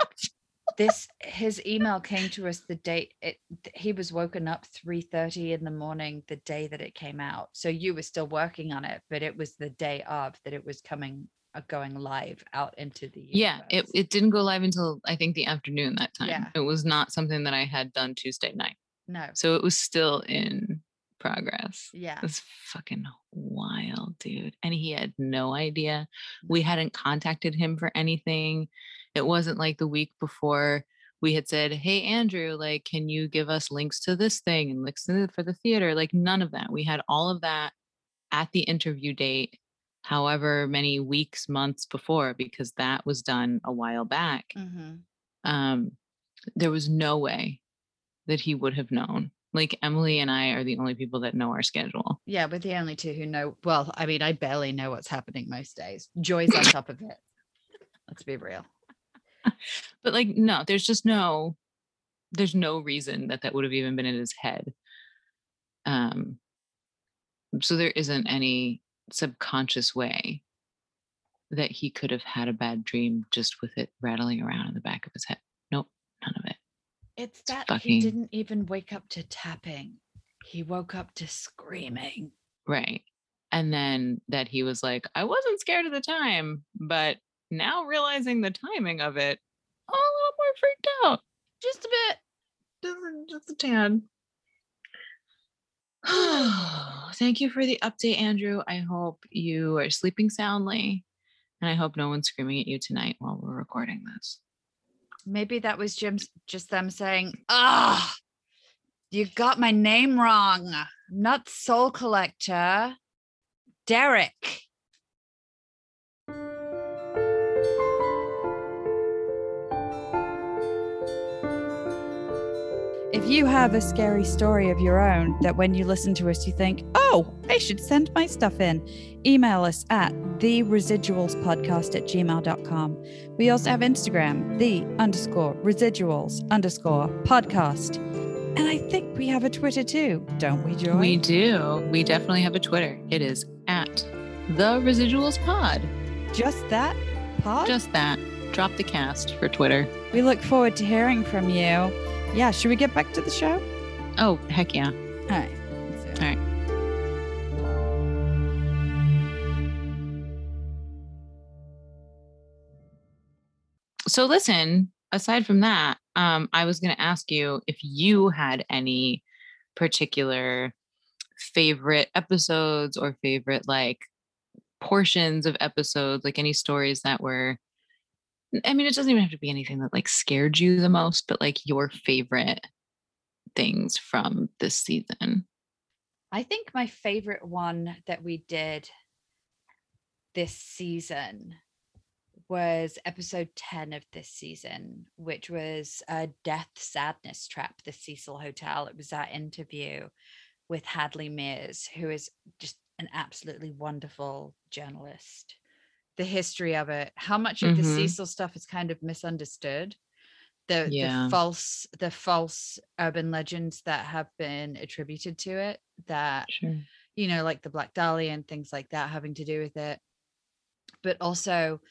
this his email came to us the date it he was woken up 3:30 in the morning the day that it came out so you were still working on it but it was the day of that it was coming uh, going live out into the Yeah, it, it didn't go live until I think the afternoon that time. Yeah. It was not something that I had done Tuesday night. no So it was still in progress. yeah It's fucking wild, dude. And he had no idea. We hadn't contacted him for anything. It wasn't like the week before we had said, Hey, Andrew, like, can you give us links to this thing and links to the- for the theater? Like, none of that. We had all of that at the interview date, however many weeks, months before, because that was done a while back. hmm Um, there was no way that he would have known. Like, Emily and I are the only people that know our schedule. yeah we're the only two who know well i mean i barely know what's happening most days. Joy's on top of it. Let's be real. But like no there's just no there's no reason that that would have even been in his head. Um so there isn't any subconscious way that he could have had a bad dream just with it rattling around in the back of his head. Nope none of it it's that he didn't even wake up to tapping he woke up to screaming right and then that he was like i wasn't scared at the time but now realizing the timing of it i'm a little more freaked out just a bit just a, just a tad. Thank you for the update, Andrew. I hope you are sleeping soundly, and I hope no one's screaming at you tonight while we're recording this. Maybe that was Jim's just them saying, Ah, you got my name wrong. Not Soul Collector. Derek. If you have a scary story of your own that when you listen to us, you think, oh, I should send my stuff in, email us at the residuals podcast at gmail.com. We also have Instagram, the underscore residuals underscore podcast. And I think we have a Twitter too, don't we, Joy? We do. We definitely have a Twitter. It is at the Residuals Pod. Just that pod? Just that. Drop the cast for Twitter. we look forward to hearing from you. Yeah, should we get back to the show? Oh, heck yeah. All right. let's do it. All right. So listen, aside from that, um, I was going to ask you if you had any particular favorite episodes or favorite like portions of episodes, like any stories that were I mean, it doesn't even have to be anything that like scared you the most, but like your favorite things from this season. I think my favorite one that we did this season was episode 10 of this season, which was a death sadness trap, the Cecil Hotel. It was that interview with Hadley Mears, who is just an absolutely wonderful journalist. The history of it, how much of the Mhm. Cecil stuff is kind of misunderstood. The, Yeah. the false the false urban legends that have been attributed to it that Sure. you know, like the Black Dahlia and things like that having to do with it. But also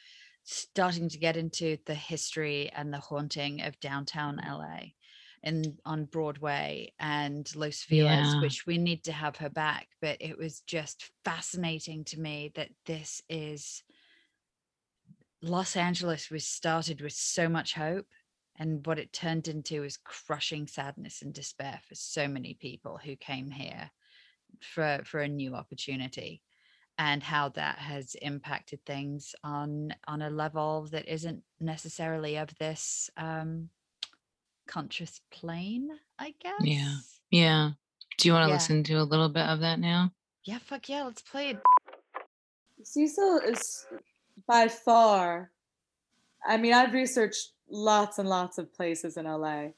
starting to get into the history and the haunting of downtown LA and on Broadway and Los Feliz, Yeah. which we need to have her back. But it was just fascinating to me that this is Los Angeles was started with so much hope. And what it turned into is crushing sadness and despair for so many people who came here for for a new opportunity and how that has impacted things on on a level that isn't necessarily of this um conscious plane i guess Yeah. Yeah. Do you want to Yeah. listen to a little bit of that now? yeah fuck yeah let's play it Cecil is by far, I mean, I've researched lots and lots of places in LA.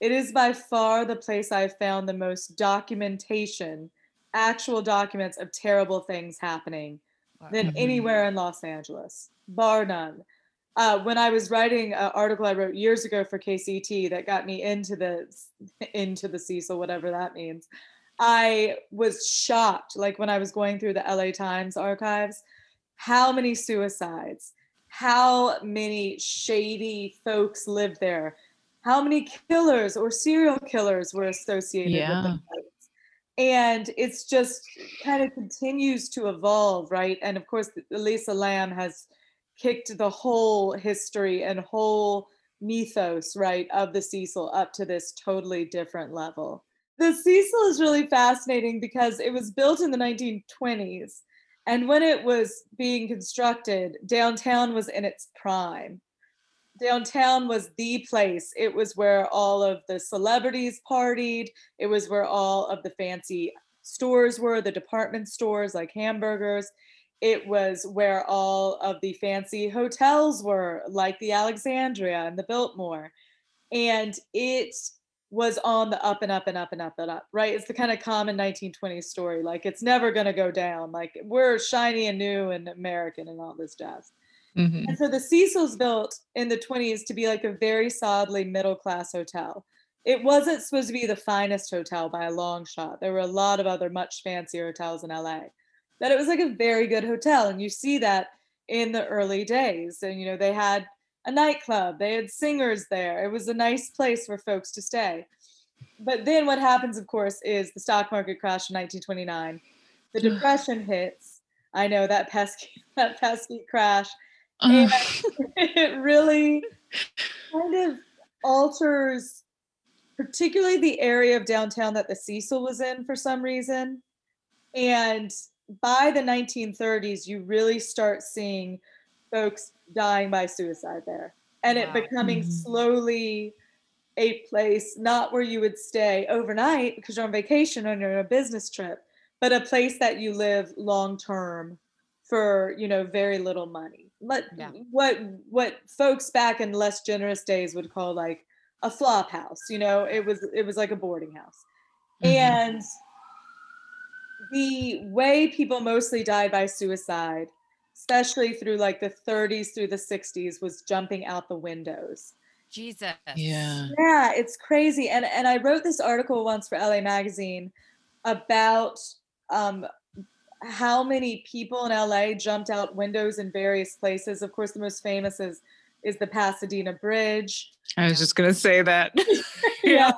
It is by far the place I've found the most documentation, actual documents of terrible things happening than Mhm. anywhere in Los Angeles, bar none. Uh, when I was writing an article I wrote years ago for KCET that got me into the into the Cecil, whatever that means, I was shocked. Like when I was going through the LA Times archives, how many suicides, how many shady folks lived there, how many killers or serial killers were associated with Yeah. the place. And it's just kind of continues to evolve, right? And of course, Elisa Lam has kicked the whole history and whole mythos, right, of the Cecil up to this totally different level. The Cecil is really fascinating because it was built in the 1920s. And when it was being constructed, downtown was in its prime. Downtown was the place. It was where all of the celebrities partied. It was where all of the fancy stores were, the department stores like Hamburger's. It was where all of the fancy hotels were, like the Alexandria and the Biltmore. And it was on the up and up and up and up and up, right? It's the kind of common 1920s story. Like it's never going to go down. Like we're shiny and new and American and all this jazz. Mhm. And so the Cecil's built in the 20s to be like a very solidly middle class hotel. It wasn't supposed to be the finest hotel by a long shot. There were a lot of other much fancier hotels in LA. But it was like a very good hotel. And you see that in the early days. And, you know, they had a nightclub, they had singers there. It was a nice place for folks to stay. But then what happens, of course, is the stock market crash in 1929. The depression hits. I know that pesky, that pesky crash it really kind of alters particularly the area of downtown that the Cecil was in for some reason. And by the 1930s, you really start seeing folks dying by suicide there and it Wow. becoming Mhm. slowly a place not where you would stay overnight because you're on vacation or you're on a business trip, but a place that you live long term for you know very little money. Let Yeah. what what folks back in less generous days would call like a flop house. You know, it was it was like a boarding house, Mhm. and the way people mostly died by suicide, especially through like the 30s through the 60s, was jumping out the windows. jesus Yeah. Yeah, it's crazy. And and I wrote this article once for LA Magazine about um, how many people in LA jumped out windows in various places. Of course, the most famous is is the Pasadena Bridge. I was just gonna say that. yeah.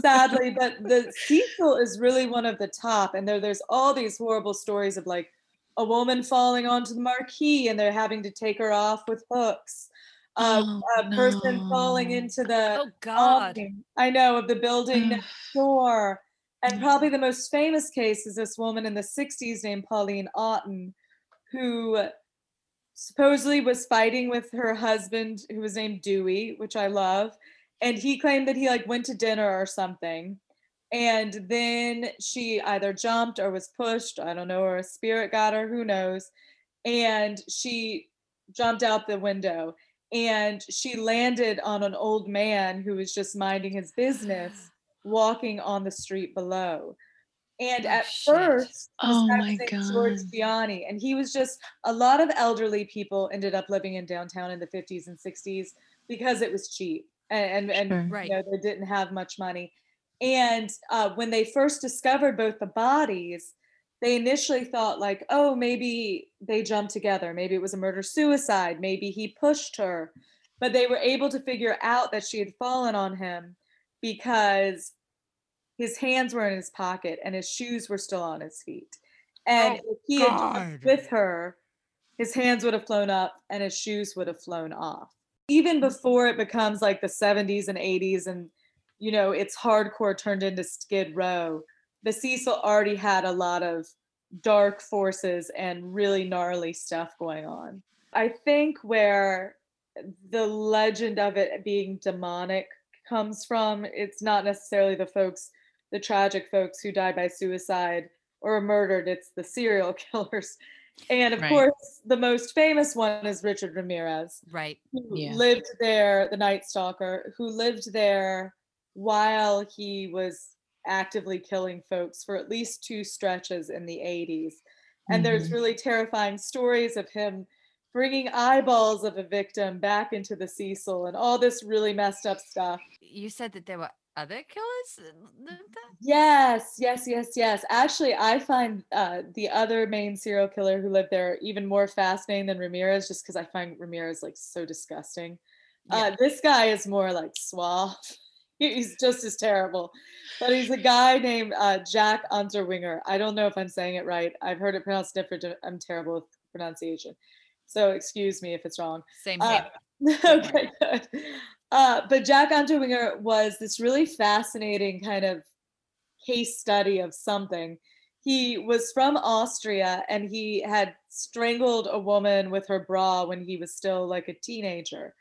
Sadly, but the Cecil is really one of the top, and there there's all these horrible stories of like a woman falling onto the marquee and they're having to take her off with hooks. Uh, Oh, a person falling into the oh god I know of the building next door. And probably the most famous case is this woman in the 60s named Pauline Otton, who supposedly was fighting with her husband, who was named Dewey, which I love. And he claimed that he like went to dinner or something. And then she either jumped or was pushed, I don't know, or a spirit got her, who knows. And she jumped out the window and she landed on an old man who was just minding his business walking on the street below. And Oh, at first, Oh my was named George God. Gianni, and he was just a lot of elderly people ended up living in downtown in the 50s and 60s because it was cheap and and, and Sure. Right. you know they didn't have much money. And uh, when they first discovered both the bodies, they initially thought like, oh, maybe they jumped together, maybe it was a murder suicide, maybe he pushed her, but they were able to figure out that she had fallen on him because his hands were in his pocket and his shoes were still on his feet. And if he had jumped with her, his hands would have flown up and his shoes would have flown off. Even before it becomes like the 70s and 80s and you know it's hardcore turned into Skid Row, the Cecil already had a lot of dark forces and really gnarly stuff going on. I think where the legend of it being demonic comes from, it's not necessarily the folks, the tragic folks who died by suicide or murdered, it's the serial killers. And of Right. course, the most famous one is Richard Ramirez, Right. who Yeah. lived there, the Night Stalker, who lived there while he was actively killing folks for at least two stretches in the 80s. And there's Mhm. really terrifying stories of him bringing eyeballs of a victim back into the Cecil and all this really messed up stuff. You said that there were other killers. that lived there? Yes, yes, yes, yes. Actually, I find uh, the other main serial killer who lived there even more fascinating than Ramirez, just because I find Ramirez like so disgusting. Uh, this guy is more like suave. He's just as terrible. But he's a guy named uh, Jack Unterwinger. I don't know if I'm saying it right. I've heard it pronounced different. I'm terrible with pronunciation. So excuse me if it's wrong. Same Uh, okay, good. Uh, but Jack Unterwinger was this really fascinating kind of case study of something. He was from Austria and he had strangled a woman with her bra when he was still like a teenager.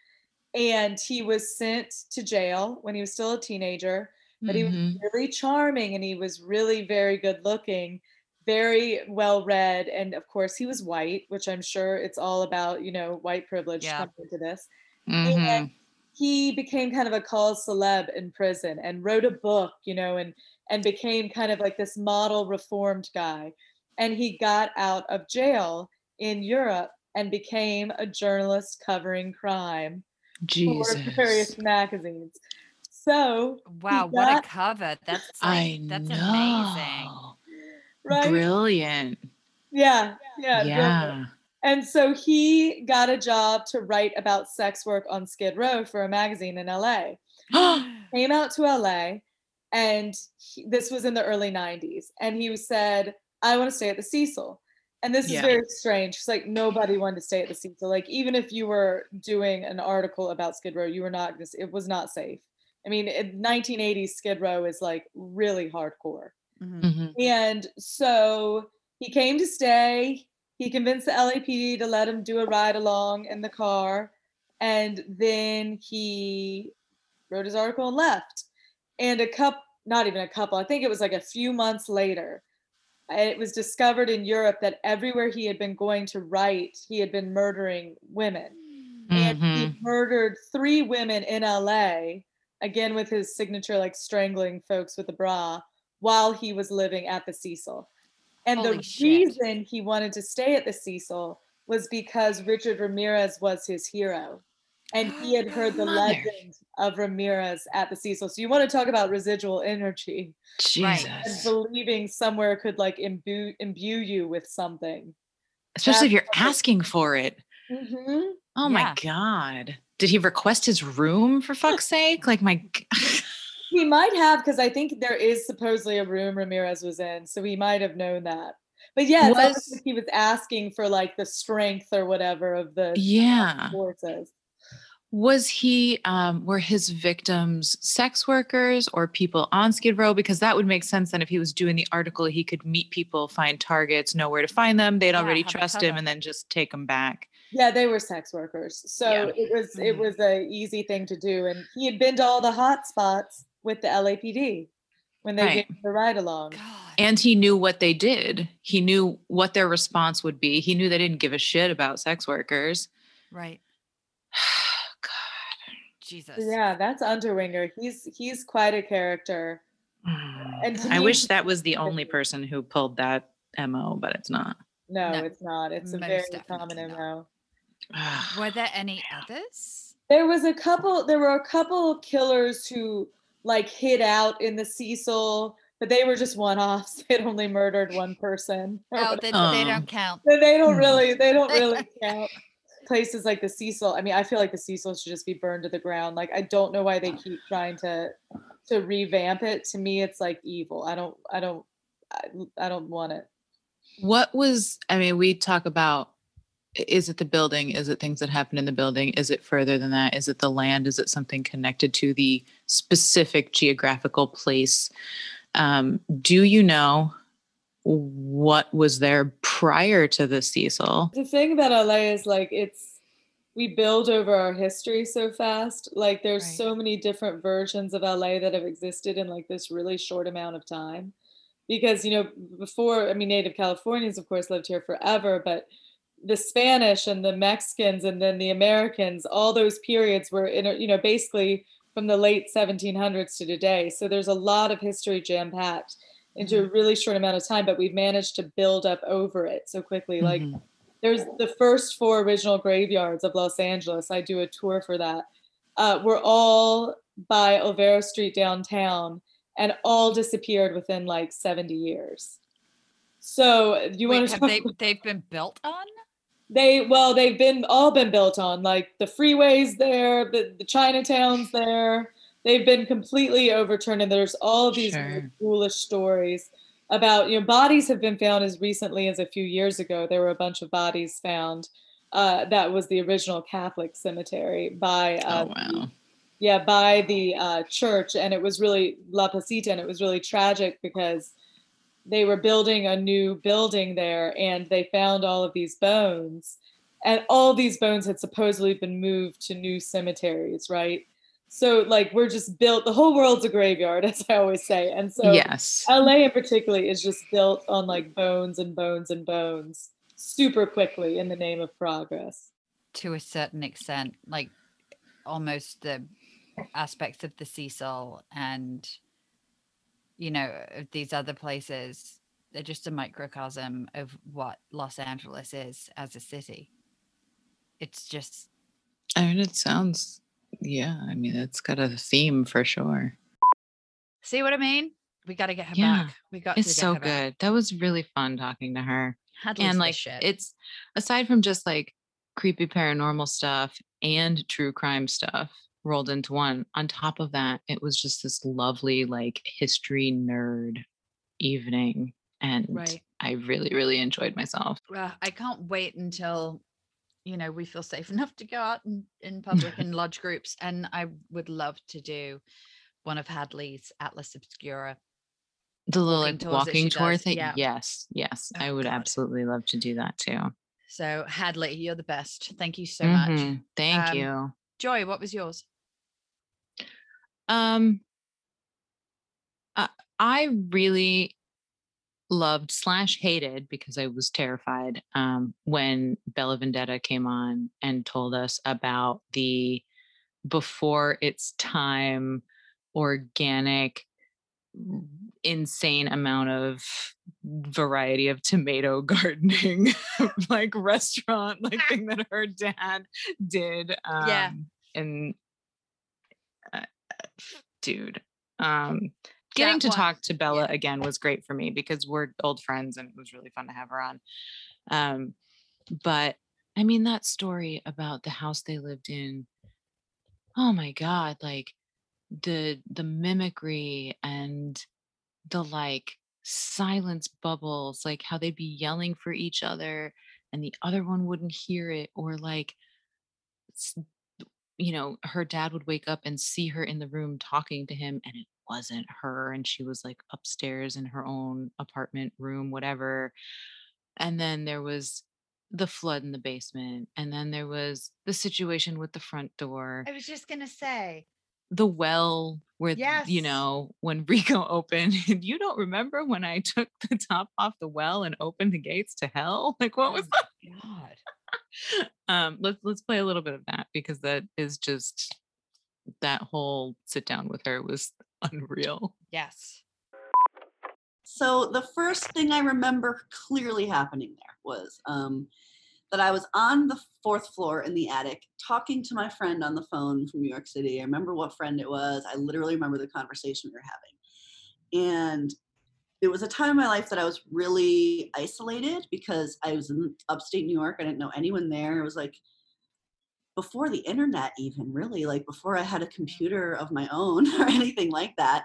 And he was sent to jail when he was still a teenager, but he was Mhm. really charming and he was really very good looking, very well read. And of course, he was white, which I'm sure it's all about, you know, white privilege Yeah. coming into this Mhm. and he became kind of a cause celeb in prison and wrote a book you know and and became kind of like this model reformed guy and he got out of jail in europe and became a journalist covering crime for various magazines so Wow, he what a cover. That's I that's know. amazing. right Brilliant. yeah yeah Yeah. brilliant. And so he got a job to write about sex work on Skid Row for a magazine in LA. Came out to LA, and he- this was in the early 90s. And he said, I want to stay at the Cecil. And this Yeah. is very strange. It's like nobody wanted to stay at the Cecil. So like even if you were doing an article about Skid Row, you were not. gonna It was not safe. I mean, in 1980s Skid Row is like really hardcore. Mhm. Mhm. And so he came to stay. He convinced the LAPD to let him do a ride along in the car. And then he wrote his article and left. And a couple, not even a couple, I think it was like a few months later, it was discovered in Europe that everywhere he had been going to write, he had been murdering women. And he Mhm. murdered three women in LA, again with his signature, like strangling folks with a bra, while he was living at the Cecil. And Holy the shit. reason he wanted to stay at the Cecil was because Richard Ramirez was his hero. And he had heard the Mother. legend of Ramirez at the Cecil. So you want to talk about residual energy Right. and believing somewhere could like imbue imbue you with something. Especially if you're That's- asking for it. Mhm. Oh my God. Did he request his room for fuck's sake? Like my He might have because I think there is supposedly a room Ramirez was in, so he might have known that. But yeah, Was- he was asking for like the strength or whatever of the Yeah. forces. Was he um were his victims sex workers or people on Skid Row? Because that would make sense then if he was doing the article, he could meet people, find targets, know where to find them. They'd Yeah, already trust him and then just take them back. Yeah, they were sex workers, so Yeah. it was it Mhm. was a easy thing to do, and he had been to all the hot spots with the LAPD when they Right. gave the ride along. God. And he knew what they did. He knew what their response would be. He knew they didn't give a shit about sex workers. Right. Jesus. Yeah, that's Underwinger. He's he's quite a character. Mm. And I me- wish that was the only person who pulled that mo, but it's not. No, No, it's not. It's a very definitely common not. MO. Were there any others? There was a couple. There were a couple killers who like hid out in the Cecil, but they were just one-offs. They'd only murdered one person. Oh, they, they Oh. don't count. They don't hmm. really they don't really count places like the Cecil. I mean, I feel like the Cecil should just be burned to the ground. Like I don't know why they keep trying to to revamp it. To me, it's like evil. I don't I don't I, I don't want it. What was, I mean, we talk about is it the building? Is it things that happen in the building? Is it further than that? Is it the land? Is it something connected to the specific geographical place? Um, do you know what was there prior to the Cecil? The thing about LA is like it's we build over our history so fast. Like there's Right. so many different versions of LA that have existed in like this really short amount of time. Because you know, before I mean native Californians of course lived here forever, but the Spanish and the Mexicans and then the Americans, all those periods were in you know basically from the late 1700s to today. So there's a lot of history jam packed into a really short amount of time, but we've managed to build up over it so quickly. Like Mhm. there's the first four original graveyards of Los Angeles. I do a tour for that. Uh, were all by Olvera Street downtown and all disappeared within like 70 years. So you Wait, want to have they they've been built on? they well they've been all been built on like the freeways there the, the chinatowns there they've been completely overturned and there's all these Sure. foolish stories about you know bodies have been found as recently as a few years ago there were a bunch of bodies found uh, that was the original catholic cemetery by uh, Oh, wow. yeah by the uh, church and it was really la placita and it was really tragic because they were building a new building there and they found all of these bones and all these bones had supposedly been moved to new cemeteries right so like we're just built the whole world's a graveyard as i always say and so yes. la in particular is just built on like bones and bones and bones super quickly in the name of progress to a certain extent, like almost the aspects of the Cecil and you know these other places. They're just a microcosm of what Los Angeles is as a city. It's just I mean, it sounds, yeah, I mean, it's got a theme for sure. see what I mean. We got to get her Yeah, back. We got It's to so her back. good. That was really fun talking to her. And like shit. it's aside from just like creepy paranormal stuff and true crime stuff rolled into one on top of that it was just this lovely like history nerd evening and Right. i really really enjoyed myself Well, I can't wait until you know we feel safe enough to go out in, in public in large groups, and I would love to do one of Hadley's Atlas Obscura. the little Walking like walking tour does, thing yeah. yes yes i Oh, would God. absolutely love to do that too So Hadley, you're the best. Thank you so much. Mhm. thank Um, you Joy, what was yours? Um, uh, I really loved slash hated because I was terrified um, when Bella Vendetta came on and told us about the before its time organic insane amount of variety of tomato gardening like restaurant like thing that her dad did um Yeah. and uh, dude um getting to one- talk to bella yeah. again was great for me because we're old friends and it was really fun to have her on um but i mean that story about the house they lived in oh my god like the the mimicry and the like silence bubbles like how they'd be yelling for each other and the other one wouldn't hear it or like you know her dad would wake up and see her in the room talking to him and it wasn't her and she was like upstairs in her own apartment room whatever and then there was the flood in the basement and then there was the situation with the front door I was just gonna say. the well where th- you know when Rico opened you don't remember when I took the top off the well and opened the gates to hell like what was that God. um, let's let's play a little bit of that because that is just that whole sit down with her was unreal. Yes. So the first thing I remember clearly happening there was um, that I was on the fourth floor in the attic talking to my friend on the phone from New York City. I remember what friend it was. I literally remember the conversation we were having. And it was a time in my life that I was really isolated because I was in upstate New York. I didn't know anyone there. It was like before the internet, even really, like before I had a computer of my own or anything like that.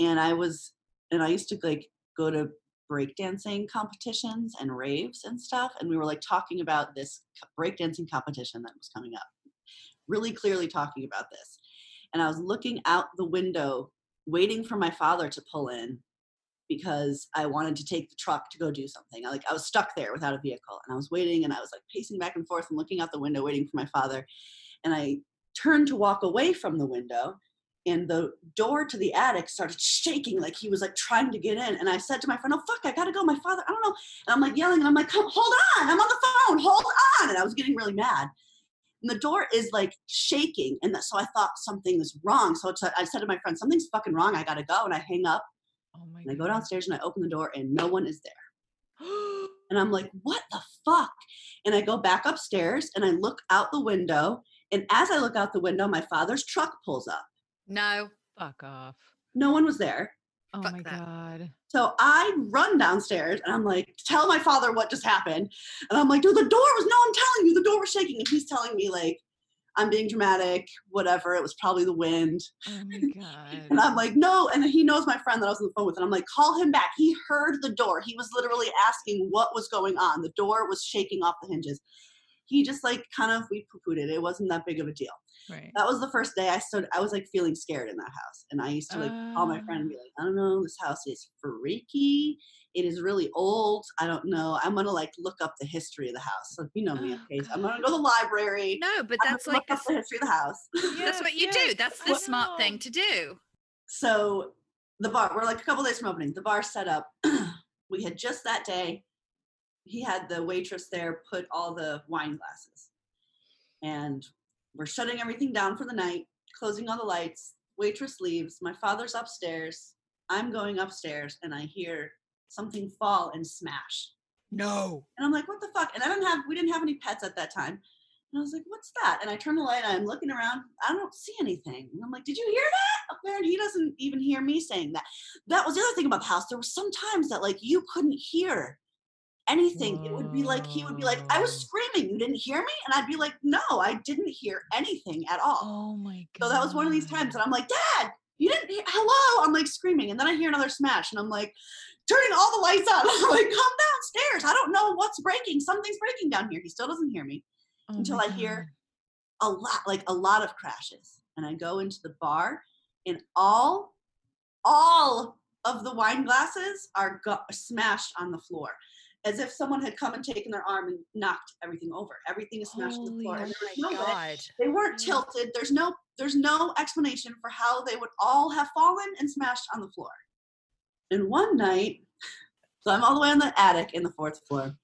And I was, and I used to like go to breakdancing competitions and raves and stuff. And we were like talking about this breakdancing competition that was coming up, really clearly talking about this. And I was looking out the window, waiting for my father to pull in because I wanted to take the truck to go do something. I, like I was stuck there without a vehicle and I was waiting and I was like pacing back and forth and looking out the window waiting for my father. And I turned to walk away from the window and the door to the attic started shaking like he was like trying to get in. And I said to my friend, "Oh fuck, I gotta go." My father, I don't know. And I'm like yelling, and I'm like, "Come, hold on! I'm on the phone. Hold on!" And I was getting really mad. And the door is like shaking, and so I thought something was wrong. So I said to my friend, "Something's fucking wrong. I gotta go." And I hang up, Oh my and I go downstairs and I open the door, and no one is there. And I'm like, what the fuck? And I go back upstairs and I look out the window. And as I look out the window, my father's truck pulls up. No. Fuck off. No one was there. Oh Fuck my that. god. So I run downstairs and I'm like, tell my father what just happened. And I'm like, dude, the door was, no, I'm telling you, the door was shaking. And he's telling me, like, I'm being dramatic, whatever. It was probably the wind. Oh my god. And I'm like, no. And he knows my friend that I was on the phone with. And I'm like, call him back. He heard the door. He was literally asking what was going on. The door was shaking off the hinges. He just like kind of, we poo pooed it. It wasn't that big of a deal. right. That was the first day I stood, I was like feeling scared in that house. And I used to like call my friend and be oh. like, I don't know, this house is freaky. It is really old. I don't know. I'm gonna like look up the history of the house. So you know me, oh, okay? I'm gonna go to the library. No, but I'm that's like look up the the, history of the house. that's what you do. That's the smart thing to do. so the bar we're like a couple days from opening the bar set up we had just that day he had the waitress there put all the wine glasses and we're shutting everything down for the night closing all the lights waitress leaves my father's upstairs i'm going upstairs and i hear something fall and smash No. and I'm like, what the fuck? And I don't have, we didn't have any pets at that time. And I was like, what's that? And I turn the light on, I'm looking around, I don't see anything. And I'm like, did you hear that? Up there? And he doesn't even hear me saying that. That was the other thing about the house. There was some times that like you couldn't hear anything. It would be like, he would be like, I was oh. screaming, you didn't hear me? And I'd be like, no, I didn't hear anything at all. Oh my god. So that was one of these times, and I'm like, Dad, you didn't. Hear, hello, I'm like screaming, and then I hear another smash, and I'm like, turning all the lights on. I'm like, come downstairs. I don't know what's breaking. Something's breaking down here. He still doesn't hear me Oh until I hear a lot, like a lot of crashes, and I go into the bar, and all, all of the wine glasses are go- smashed on the floor. As if someone had come and taken their arm and knocked everything over. Everything is smashed on the floor. and Oh my no god. they weren't tilted. There's no there's no explanation for how they would all have fallen and smashed on the floor. And one night, so I'm all the way on the attic in the fourth floor,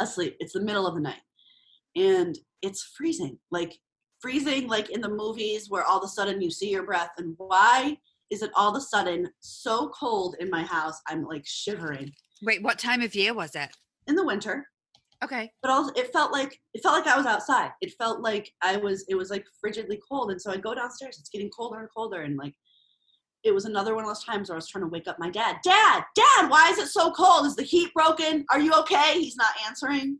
asleep. It's the middle of the night. And it's freezing. Like freezing like in the movies where all of a sudden you see your breath. And why is it all of a sudden so cold in my house? I'm like shivering. Wait, what time of year was it? In the winter, Okay. but also it felt like it felt like I was outside. It felt like I was it was like frigidly cold. And so I go downstairs, it's getting colder and colder. And like it was another one of those times where I was trying to wake up my dad. Dad, dad, why is it so cold? Is the heat broken? Are you okay? He's not answering.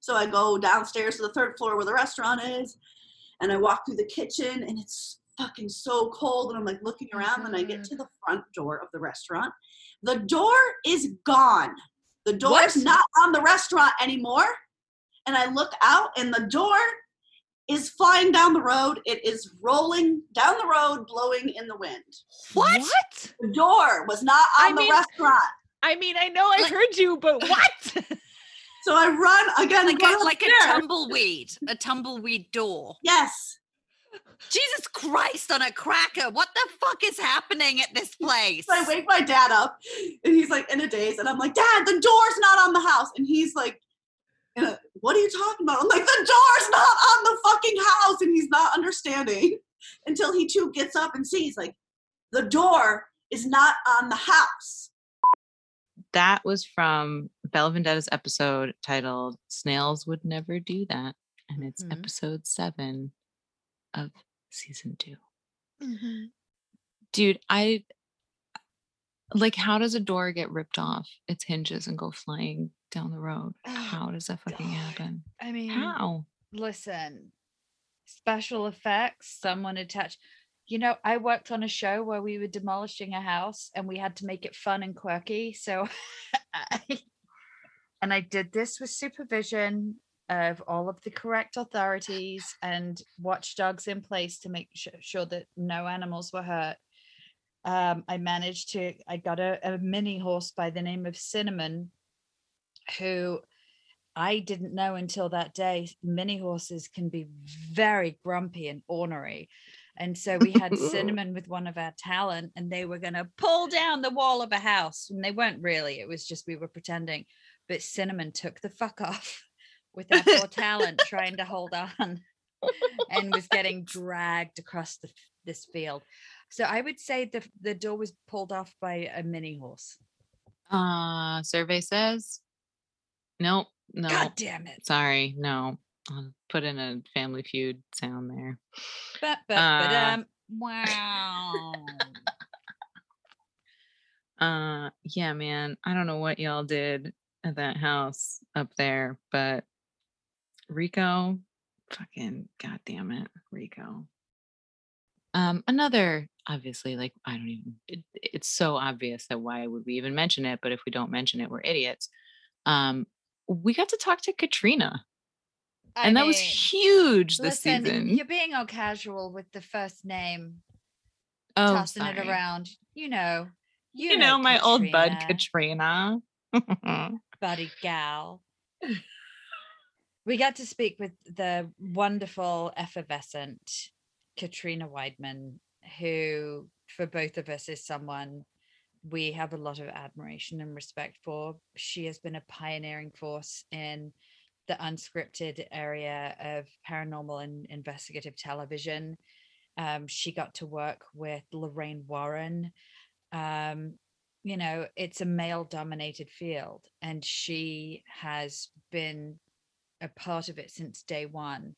So I go downstairs to the third floor where the restaurant is, and I walk through the kitchen and it's fucking so cold. And I'm like looking around, and I get mm-hmm. to the front door of the restaurant. The door is gone. The door's What? not on the restaurant anymore. And I look out, and the door is flying down the road. It is rolling down the road, blowing in the wind. What? What? The door was not I on the mean- restaurant. I mean, I know I Like- heard you, but what? So I run again. Like run a, like a tumbleweed, a tumbleweed door. Yes. Jesus Christ on a cracker. What the fuck is happening at this place? So I wake my dad up and he's like in a daze and I'm like, Dad, the door's not on the house. And he's like, And, what are you talking about? I'm like, the door's not on the fucking house. And he's not understanding until he too gets up and sees, like, the door is not on the house. That was from Bella Vendetta's episode titled Snails Would Never Do That. And it's Mhm. episode seven of season two. Mm-hmm. Dude, I like how does a door get ripped off its hinges and go flying down the road? Oh, How does that fucking God. happen? I mean, How? listen, special effects, someone attached. You know, I worked on a show where we were demolishing a house and we had to make it fun and quirky. So, I, and I did this with supervision of all of the correct authorities and watchdogs in place to make su- sure that no animals were hurt. Um, I managed to, I got a, a mini horse by the name of Cinnamon, who I didn't know until that day mini horses can be very grumpy and ornery. And so we had Cinnamon with one of our talent, and they were going to pull down the wall of a house. And they weren't really, it was just we were pretending. But Cinnamon took the fuck off with our poor talent trying to hold on and was getting dragged across the, this field. So I would say the, the door was pulled off by a mini horse. Uh survey says nope, no. God damn it. Sorry, no. I'll put in a family feud sound there. But, but, but, Uh, um, wow. Uh yeah, man. I don't know what y'all did at that house up there, but Rico, fucking goddamn it, Rico. Um, another obviously, like I don't even. It, it's so obvious that why would we even mention it? But if we don't mention it, we're idiots. Um, we got to talk to Katrina, I and that was huge this listen, season. You're being all casual with the first name, oh, tossing it around. You know, You, know, my old bud Katrina. buddy gal. we got to speak with the wonderful, effervescent Katrina Weidman, who, for both of us, is someone we have a lot of admiration and respect for. She has been a pioneering force in the unscripted area of paranormal and investigative television. Um, she got to work with Lorraine Warren. Um, you know, it's a male dominated field, and she has been a part of it since day one.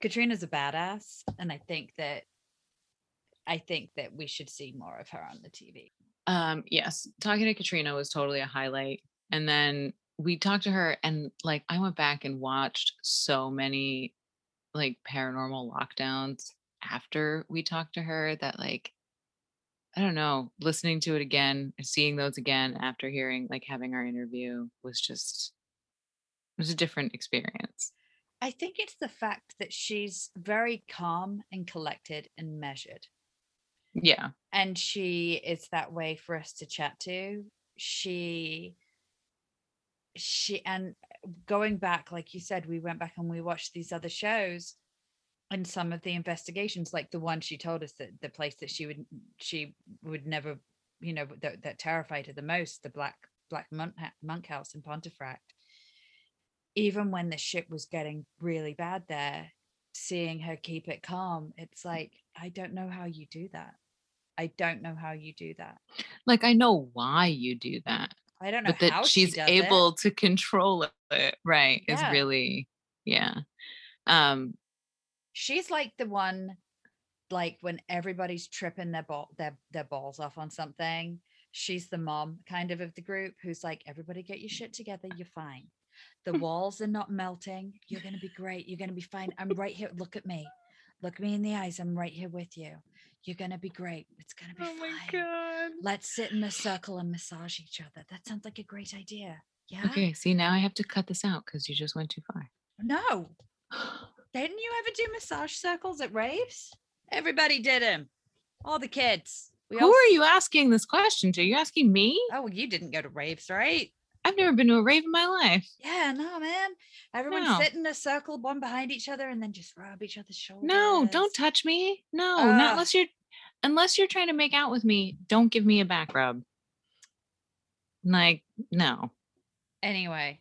Katrina's a badass, and I think that I think that we should see more of her on the TV. Um, yes, talking to Katrina was totally a highlight. And then we talked to her and like I went back and watched so many like paranormal lockdowns after we talked to her that like I don't know, listening to it again, seeing those again after hearing like having our interview was just was a different experience. I think it's the fact that she's very calm and collected and measured. Yeah. and she is that way for us to chat to she she and going back like you said we went back and we watched these other shows and some of the investigations like the one she told us that the place that she would she would never you know that, that terrified her the most the black black monk, monk house in pontefract even when the shit was getting really bad there seeing her keep it calm it's like i don't know how you do that i don't know how you do that Like I know why you do that. i don't know But how that she she's does able it. to control it, right, Yeah. is really yeah. Um she's like the one like when everybody's tripping their ball their their balls off on something she's the mom kind of of the group who's like everybody get your shit together you're fine the walls are not melting you're going to be great you're going to be fine i'm right here look at me look me in the eyes i'm right here with you you're going to be great it's going to be Oh my fine god. let's sit in a circle and massage each other that sounds like a great idea yeah Okay, see now I have to cut this out because you just went too far. no Didn't you ever do massage circles at raves? Everybody did them. All the kids. We Who all are you asking this question to? You asking me? Oh, well, you didn't go to raves, right? I've never been to a rave in my life. Yeah, no, man. Everyone No. sit in a circle, one behind each other, and then just rub each other's shoulders. No, don't touch me. No, Ugh. not unless you're unless you're trying to make out with me. Don't give me a back rub. Like, no. Anyway,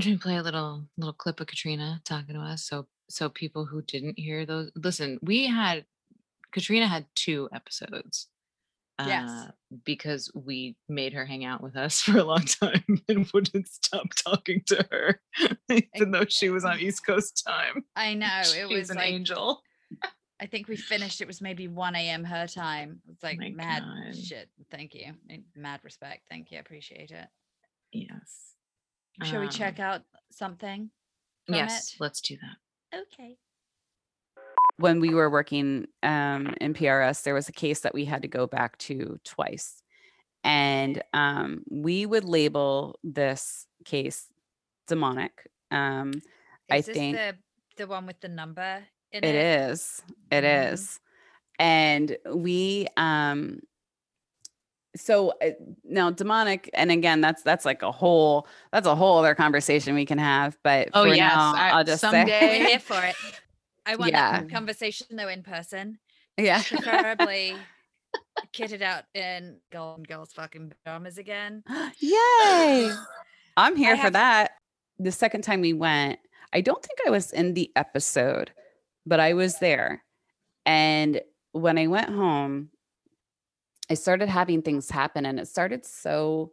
Should we play a little little clip of Katrina talking to us? So so people who didn't hear those listen, we had Katrina had two episodes. Yes. Uh, because we made her hang out with us for a long time and wouldn't stop talking to her, even though she was on East Coast time. I know it was an like, angel. I think we finished. It was maybe one a.m. her time. It's like my mad God. shit. Thank you. Mad respect. Thank you. I appreciate it. Yes. Shall we Um, check out something? Yes, it? let's do that. Okay. When we were working um, in PRS, there was a case that we had to go back to twice. And um, we would label this case demonic. Um, Is I this think the the one with the number in it it? is. It is. Mhm. And we um so uh, now demonic and again that's that's like a whole that's a whole other conversation we can have but Oh, for yes, now, I- I'll just someday- say We're here for it. I want Yeah. that conversation though in person, yeah preferably kitted out in Golden Girls fucking pajamas again. Yay! I'm here for have- that. The second time we went, I don't think I was in the episode, but I was there. And when I went home, I started having things happen and it started so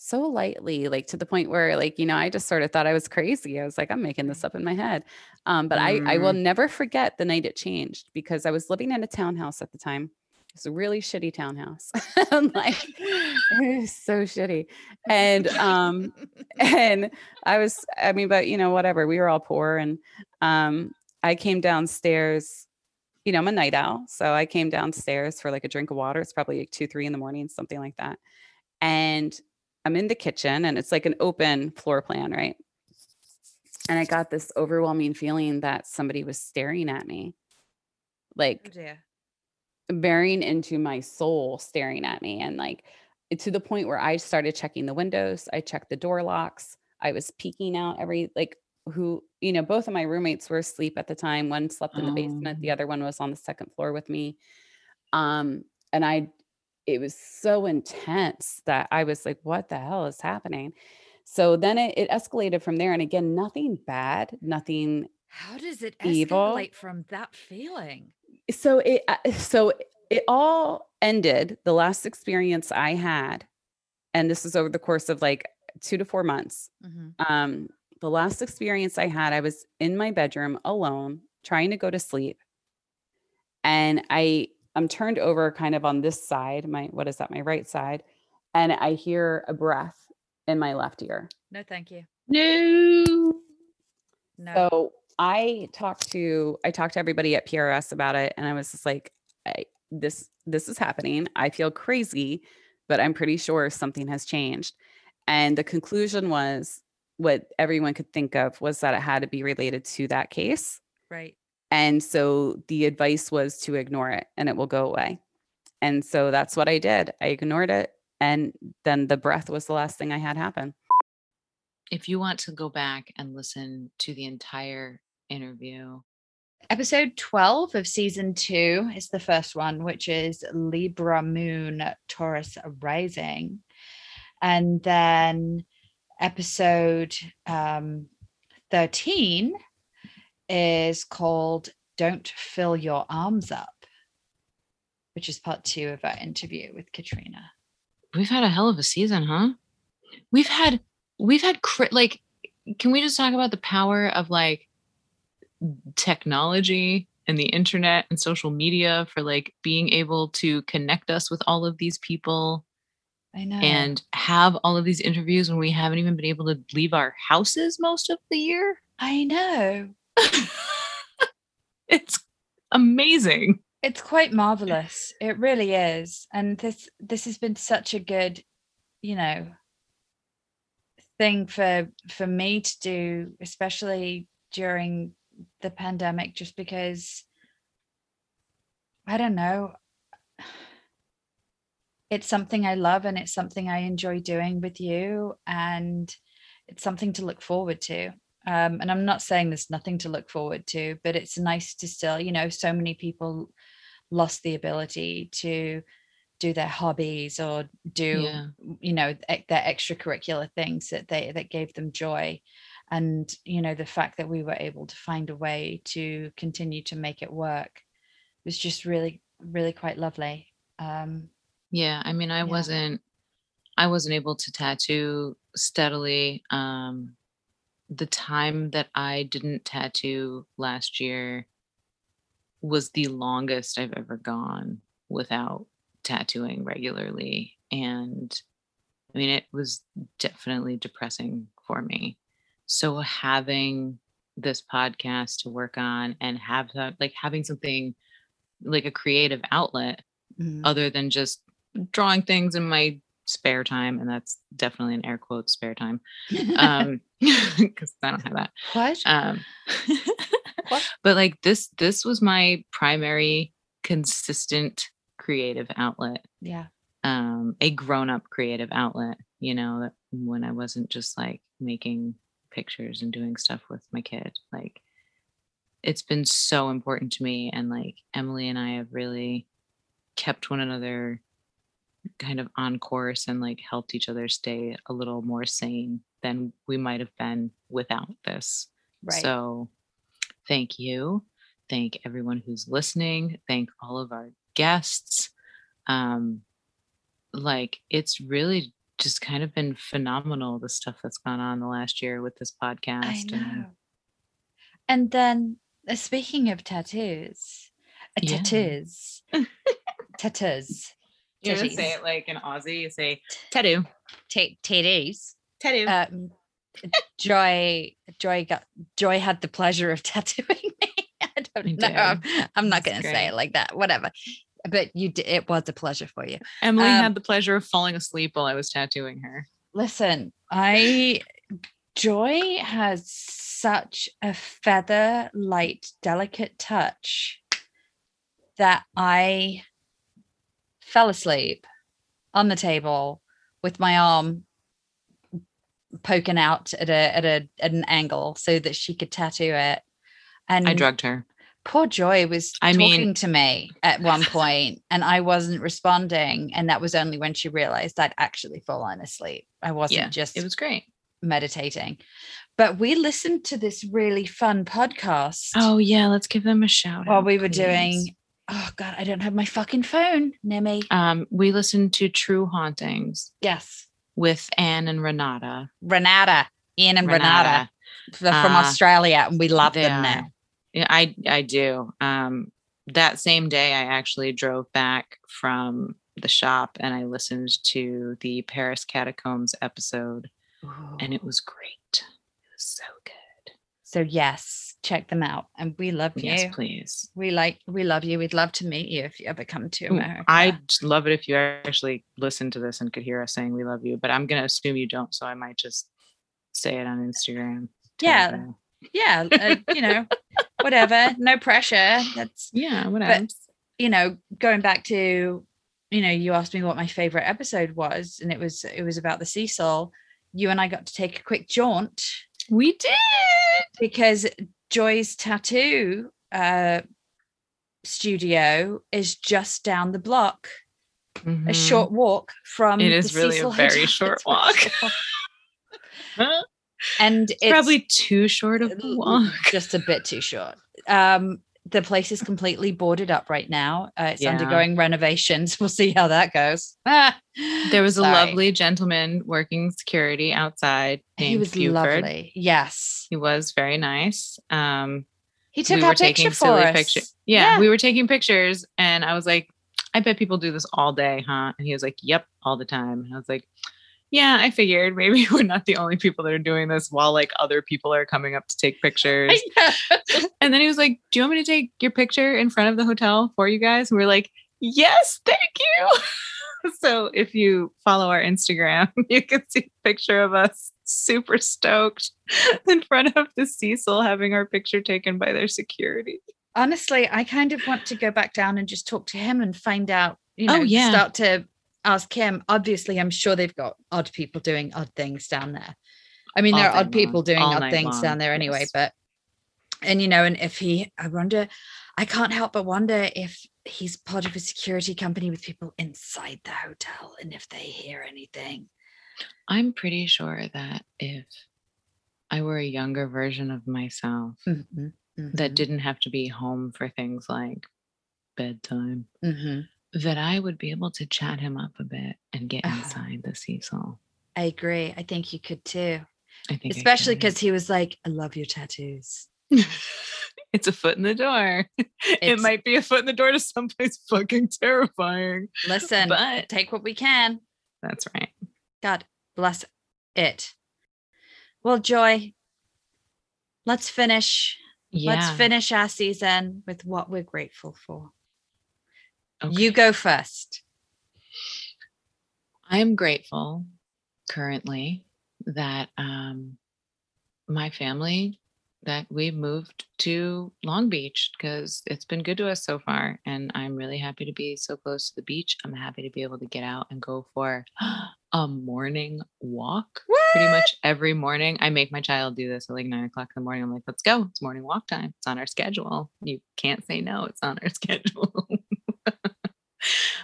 so lightly like to the point where like you know I just sort of thought I was crazy. I was like I'm making this up in my head. Um but I I will never forget the night it changed because I was living in a townhouse at the time. It's a really shitty townhouse. I'm like it was so shitty. And um and I was I mean but you know whatever. We were all poor and um I came downstairs you know, I'm a night owl. So I came downstairs for like a drink of water. It's probably like two, three in the morning, something like that. And I'm in the kitchen and it's like an open floor plan, right? And I got this overwhelming feeling that somebody was staring at me, Oh like dear. bearing into my soul, staring at me. And like to the point where I started checking the windows, I checked the door locks, I was peeking out every like who, you know, both of my roommates were asleep at the time. One slept in the basement, the Oh. other one was on the second floor with me. Um, and I it was so intense that I was like, what the hell is happening? So then it, it escalated from there. And again, nothing bad, nothing How does it Evil. escalate from that feeling? so it uh, so it all ended the last experience i had and this is over the course of like two to four months Mhm. um the last experience i had i was in my bedroom alone trying to go to sleep and i i'm turned over kind of on this side my what is that my right side and i hear a breath in my left ear No, thank you. No. No. so I talked to I talked to everybody at PRS about it, and I was just like, I, "This this is happening. I feel crazy, but I'm pretty sure something has changed." And the conclusion was what everyone could think of was that it had to be related to that case. right. And so the advice was to ignore it and it will go away. And so that's what I did. I ignored it. And then the breath was the last thing I had happen. If you want to go back and listen to the entire interview, Episode 12 of season two is the first one, which is Libra Moon Taurus Rising. And then episode um, 13 is called Don't Fill Your Arms Up, which is part two of our interview with Katrina. we've had a hell of a season, huh? We've had we've had cri- like can we just talk about the power of like technology and the internet and social media for like being able to connect us with all of these people I know. and have all of these interviews when we haven't even been able to leave our houses most of the year. I know. It's amazing. it's quite marvelous. It really is. And this this has been such a good you know thing for for me to do especially during the pandemic just because i don't know it's something i love and it's something i enjoy doing with you and it's something to look forward to um, and i'm not saying there's nothing to look forward to but it's nice to still you know so many people lost the ability to do their hobbies or do Yeah. you know their extracurricular things that they that gave them joy and you know the fact that we were able to find a way to continue to make it work was just really really quite lovely um Yeah, I mean, I wasn't I wasn't able to tattoo steadily. Um the time that I didn't tattoo last year was the longest I've ever gone without tattooing regularly and I mean, it was definitely depressing for me. So having this podcast to work on and have that like having something like a creative outlet Mhm. other than just drawing things in my spare time and that's definitely an air quote spare time um because i don't have that What? um but like this this was my primary consistent creative outlet. Yeah. Um a grown-up creative outlet you know that when i wasn't just like making pictures and doing stuff with my kid like it's been so important to me and like emily and i have really kept one another kind of on course and like helped each other stay a little more sane than we might have been without this Right. so thank you thank everyone who's listening thank all of our guests um like it's really just kind of been phenomenal the stuff that's gone on the last year with this podcast I and know. And then uh, speaking of tattoos, uh, Yeah. tattoos, tattoos. You know say it like an aussie you say tattoo Ta- tattoos. tattoo Um, Joy, Joy got Joy had the pleasure of tattooing me. I don't know. I'm, I'm not going to say it like that. Whatever. But you, did, it was a pleasure for you. emily Um, had the pleasure of falling asleep while i was tattooing her Listen, I Joy has such a feather light, delicate touch that I fell asleep on the table with my arm poking out at a at a at an angle so that she could tattoo it. And i drugged her poor Joy was I talking mean- to me at one point and I wasn't responding. And that was only when she realized I'd actually fallen asleep. I wasn't Yeah, just it was great meditating. But we listened to this really fun podcast oh yeah let's give them a shout while out, we were please. doing oh god, I don't have my fucking phone near me. um we listened to true hauntings yes. with anne and renata Renata, Anne and Renata, they're from Uh, Australia and we love them are. now. Yeah, I I do. Um, that same day, I actually drove back from the shop and I listened to the Paris Catacombs episode, and it was great. It was so good. So yes, check them out. And we love you. Yes, please. We like we love you. We'd love to meet you if you ever come to America. I'd love it if you actually listened to this and could hear us saying we love you, but I'm gonna assume you don't, so I might just say it on Instagram. yeah. you. Yeah. uh, you know, whatever. No pressure. That's yeah, but whatever. you know, going back to, you know, you asked me what my favorite episode was, and it was it was about the Cecil. You and I got to take a quick jaunt. We did because Joy's tattoo uh studio is just down the block. A Mhm. short walk from It is really a very Hotel. short walk. and it's Probably too short of a walk. just a bit too short. Um, the place is completely boarded up right now. Uh, it's Yeah. undergoing renovations. We'll see how that goes. Ah, There was a lovely gentleman working security outside. He was Buford. lovely. Yes, He was very nice. Um, he took we our picture for us. pictures. Yeah, we were taking pictures, and I was like, "I bet people do this all day, huh?" And he was like, "Yep, all the time." And I was like, "Yeah, I figured maybe we're not the only people that are doing this while like other people are coming up to take pictures." and then he was like, "Do you want me to take your picture in front of the hotel for you guys?" And we are like, "Yes, thank you." so if you follow our Instagram, you can see a picture of us super stoked in front of the Cecil having our picture taken by their security. honestly, I kind of want to go back down and just talk to him and find out, you oh, know, Oh, yeah. start to ask him. Obviously, I'm sure they've got odd people doing odd things down there. I mean, All there are odd people doing all odd things long, down there anyway, yes. but and you know, and if he I wonder, I can't help but wonder if he's part of a security company with people inside the hotel and if they hear anything. I'm pretty sure that if I were a younger version of myself Mhm, that mhm, didn't have to be home for things like bedtime, mhm. That I would be able to chat him up a bit and get inside uh-huh. the Cecil. I agree. I think you could too. I think Especially because he was like, I love your tattoos. it's a foot in the door. it might be a foot in the door to someplace fucking terrifying. Listen, but take what we can. that's right. God bless it. Well, Joy, let's finish. Let's finish our season with what we're grateful for. Okay. You go first. I am grateful currently that um, my family that we moved to Long Beach because it's been good to us so far, and I'm really happy to be so close to the beach. I'm happy to be able to get out and go for a morning walk. Pretty much every morning, I make my child do this at like nine o'clock in the morning. I'm like, "Let's go! It's morning walk time. It's on our schedule. You can't say no. It's on our schedule."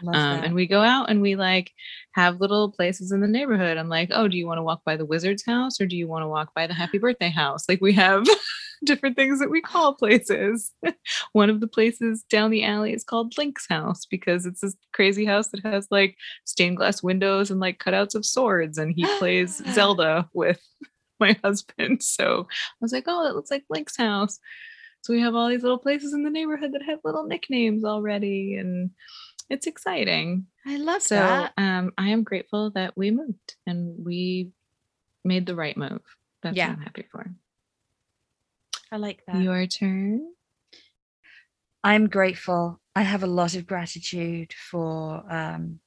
Um, and we go out and we like have little places in the neighborhood. I'm like, oh, do you want to walk by the wizard's house or do you want to walk by the happy birthday house? Like we have different things that we call places. One of the places down the alley is called Link's house because it's this crazy house that has like stained glass windows and like cutouts of swords, and he plays Zelda with my husband. So I was like, oh, that looks like Link's house. So we have all these little places in the neighborhood that have little nicknames already, and it's exciting. I love So that. um, I am grateful that we moved and we made the right move. That's Yeah. what I'm happy for. I like that. Your turn. I'm grateful. I have a lot of gratitude for um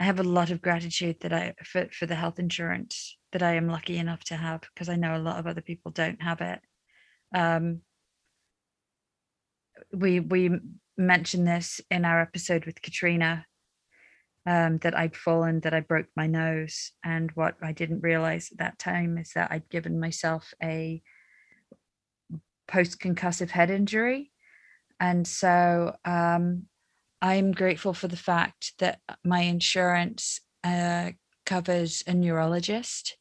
I have a lot of gratitude that I for, for the health insurance that I am lucky enough to have because I know a lot of other people don't have it. Um we we mentioned this in our episode with Katrina um that I'd fallen that I broke my nose and what I didn't realize at that time is that I'd given myself a post concussive head injury. And so um, I'm grateful for the fact that my insurance uh, covers a neurologist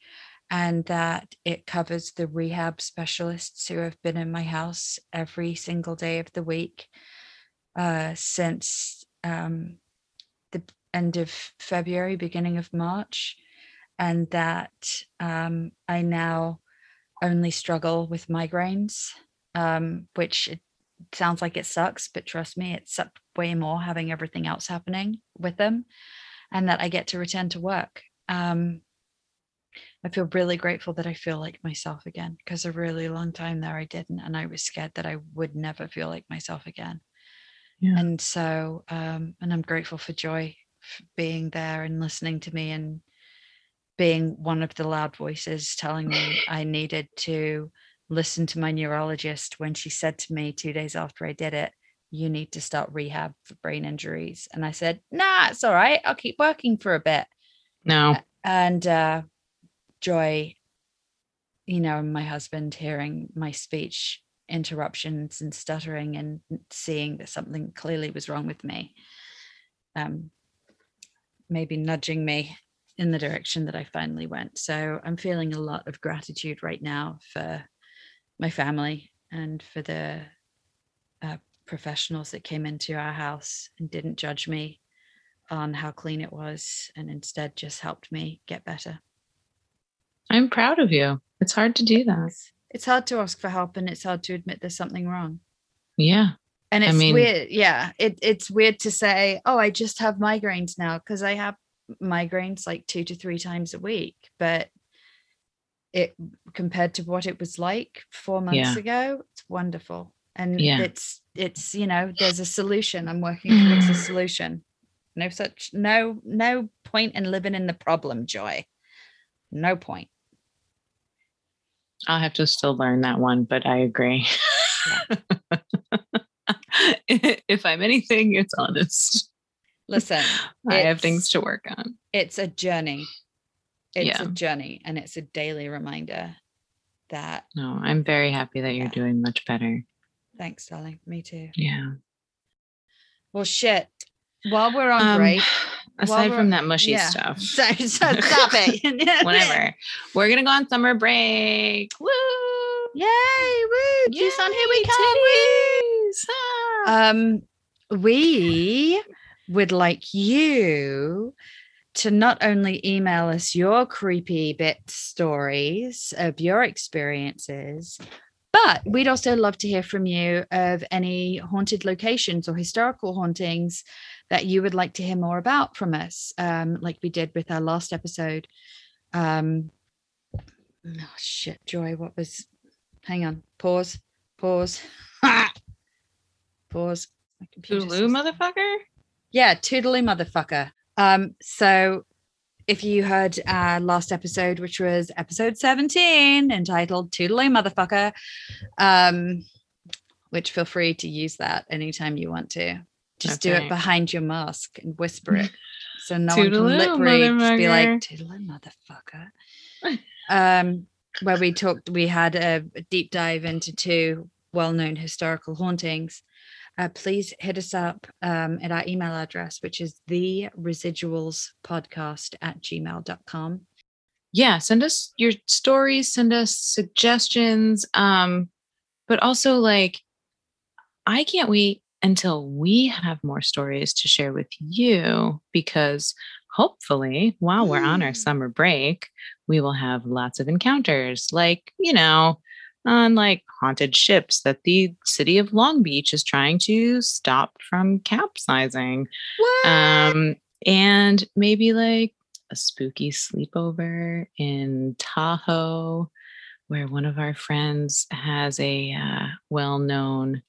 and that it covers the rehab specialists who have been in my house every single day of the week uh, since um, the end of February, beginning of March. And that um, I now only struggle with migraines, um, which it sounds like it sucks, but trust me, it sucked way more having everything else happening with them, and that I get to return to work. Um, I feel really grateful that I feel like myself again because a really long time there I didn't, and I was scared that I would never feel like myself again. Yeah. And so, um, and I'm grateful for Joy f- being there and listening to me and being one of the loud voices telling me I needed to listen to my neurologist when she said to me two days after I did it, you need to start rehab for brain injuries. And I said, nah, it's all right. I'll keep working for a bit. No. And uh, Joy, you know, my husband hearing my speech interruptions and stuttering and seeing that something clearly was wrong with me, um, maybe nudging me in the direction that I finally went. So I'm feeling a lot of gratitude right now for my family and for the uh, professionals that came into our house and didn't judge me on how clean it was and instead just helped me get better. I'm proud of you. It's hard to do that. It's hard to ask for help and it's hard to admit there's something wrong. Yeah. And I it's mean- weird. Yeah. It, it's weird to say, oh, I just have migraines now because I have migraines like two to three times a week. But it compared to what it was like four months Yeah. ago, it's wonderful. And Yeah. it's it's you know, there's a solution. I'm working towards a solution. No such no no point in living in the problem, Joy. No point. I'll have to still learn that one, but I agree. if I'm anything, it's honest. Listen, I have things to work on. it's a journey. It's Yeah. a journey and it's a daily reminder that No, I'm very happy that you're Yeah. doing much better. thanks, darling. Me too. Yeah. Well shit. While we're on Um, break, Aside from that mushy yeah. stuff. So, so stop it. Whatever. We're gonna go on summer break. Woo! Yay! Woo! Tucson, here we come. Woo! Um, we would like you to not only email us your creepy bit stories of your experiences, but we'd also love to hear from you of any haunted locations or historical hauntings that you would like to hear more about from us, um, like we did with our last episode. Um, oh shit, Joy, what was? Hang on, pause, pause, pause. Toodaloo, motherfucker. yeah, toodly motherfucker. Um, so if you heard our last episode, which was episode 17, entitled Toodly Motherfucker, um, which feel free to use that anytime you want to. Just do it behind your mask and whisper it. So no one can lip read. Just be like, motherfucker. Motherfucker. um, where we talked, we had a, a deep dive into two well-known historical hauntings uh, please hit us up um, at our email address, which is the residuals podcast at gmail.com. yeah send us your stories send us suggestions um but also like i can't wait until we have more stories to share with you because hopefully while we're on our summer break we will have lots of encounters like you know on like haunted ships that the city of long beach is trying to stop from capsizing. Um and maybe like a spooky sleepover in Tahoe, where one of our friends has a uh, well known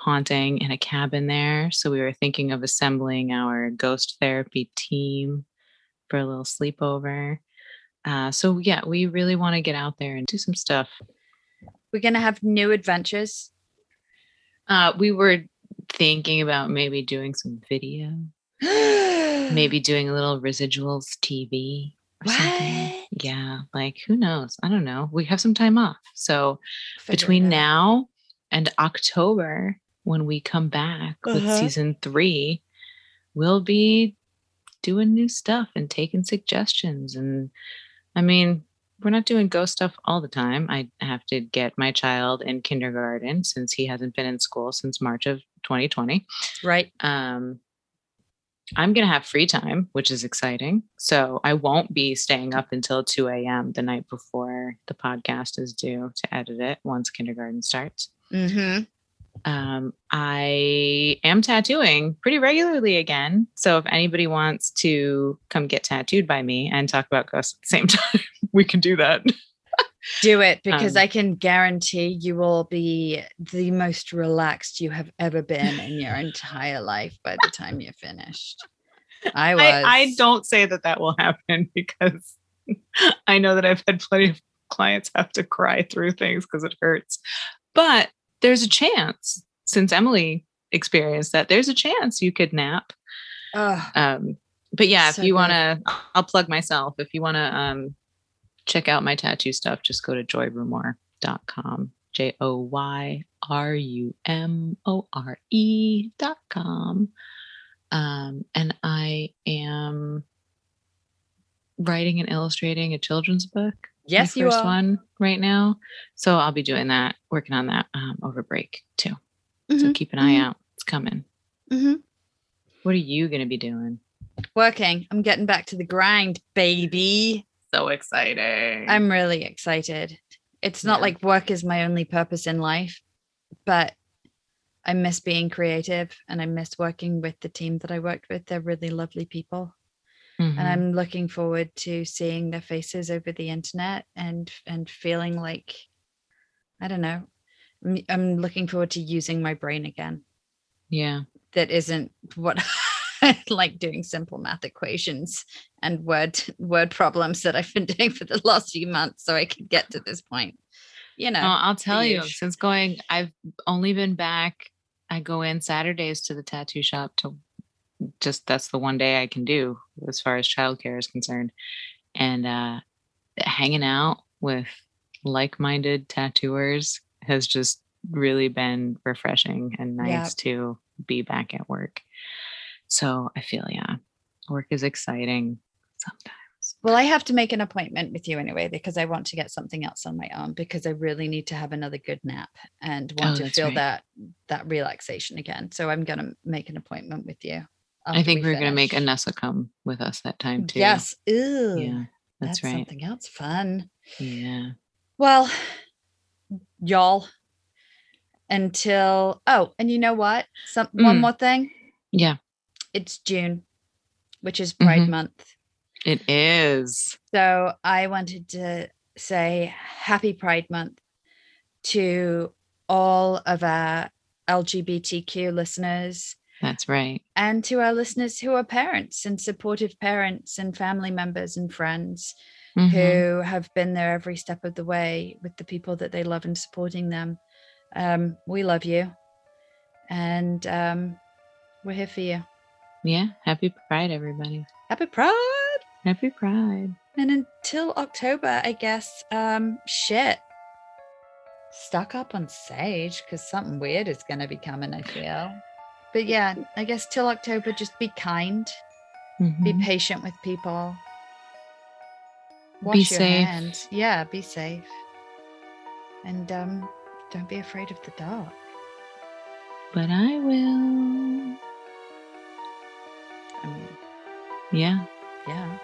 haunting in a cabin there. So we were thinking of assembling our ghost therapy team for a little sleepover. Uh, so, yeah, we really want to get out there and do some stuff. We're going to have new adventures. Uh, we were thinking about maybe doing some video, maybe doing a little residuals TV or something. Yeah, like who knows? I don't know. We have some time off. So Figure between now and October, when we come back with Uh-huh. season three, we'll be doing new stuff and taking suggestions. And I mean, we're not doing ghost stuff all the time. I have to get my child in kindergarten since he hasn't been in school since March of 2020. Right. Um, I'm going to have free time, which is exciting. So I won't be staying up until 2 a.m. the night before the podcast is due to edit it once kindergarten starts. Mm-hmm. Um, I am tattooing pretty regularly again. So if anybody wants to come get tattooed by me and talk about ghosts at the same time, we can do that. Do it because Um, I can guarantee you will be the most relaxed you have ever been in your entire life by the time you're finished. I was. I, I don't say that that will happen because I know that I've had plenty of clients have to cry through things because it hurts. But there's a chance, since Emily experienced that, there's a chance you could nap. Um, but yeah, So if you want to, I'll plug myself. If you want to um, check out my tattoo stuff, just go to joyrumore.com. J O Y R U M O R E dot com. Um, and I am writing and illustrating a children's book. Yes, you first are. one right now. So I'll be doing that, working on that um, over break too. So Mhm, keep an eye mhm. out. It's coming. Mm-hmm. What are you going to be doing? Working. I'm getting back to the grind, baby. So exciting. I'm really excited. It's not Yeah. like work is my only purpose in life, but I miss being creative and I miss working with the team that I worked with. They're really lovely people. Mhm. And I'm looking forward to seeing their faces over the internet and and feeling like I don't know. I'm- I'm looking forward to using my brain again. yeah. That isn't what I like doing simple math equations and word word problems that I've been doing for the last few months so I could get to this point. You know. Oh, I'll tell you, since going, I've only been back. I go in Saturdays to the tattoo shop to just that's the one day I can do as far as childcare is concerned. And uh hanging out with like-minded tattooers has just really been refreshing and nice Yeah. to be back at work. So I feel yeah. Work is exciting sometimes. Well, I have to make an appointment with you anyway because I want to get something else on my arm because I really need to have another good nap and want Oh, to feel right. that that relaxation again. So I'm gonna make an appointment with you. I think we are going to make. Anessa come with us that time too. Yes. Ew. Yeah, that's, right. something else fun. Yeah. Well, y'all, until oh, and you know what? Some one Mm. more thing. Yeah, It's June, which is Pride Mhm. Month. it is. So I wanted to say happy Pride Month to all of our LGBTQ listeners That's right. and to our listeners who are parents and supportive parents and family members and friends Mhm. who have been there every step of the way with the people that they love and supporting them. Um, we love you. And um, we're here for you. Yeah. Happy Pride, everybody. Happy Pride. Happy Pride. And until October, I guess, um, shit. Stuck up on Sage because something weird is going to be coming, I feel. But yeah, I guess till October, just be kind, be Mhm. patient with people, Be your safe. hands. Yeah, be safe. And um, don't be afraid of the dark. But I will. I mean, Yeah. yeah.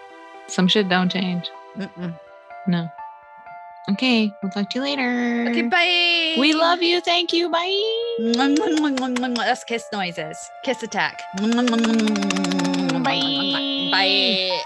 Some shit don't change. Mm-mm. No. Okay. We'll talk to you later. Okay, bye. We love you. Thank you. Bye. That's kiss noises. Kiss attack. Bye. Bye.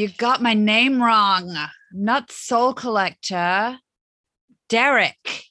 You got my name wrong. Not Soul Collector. Derek.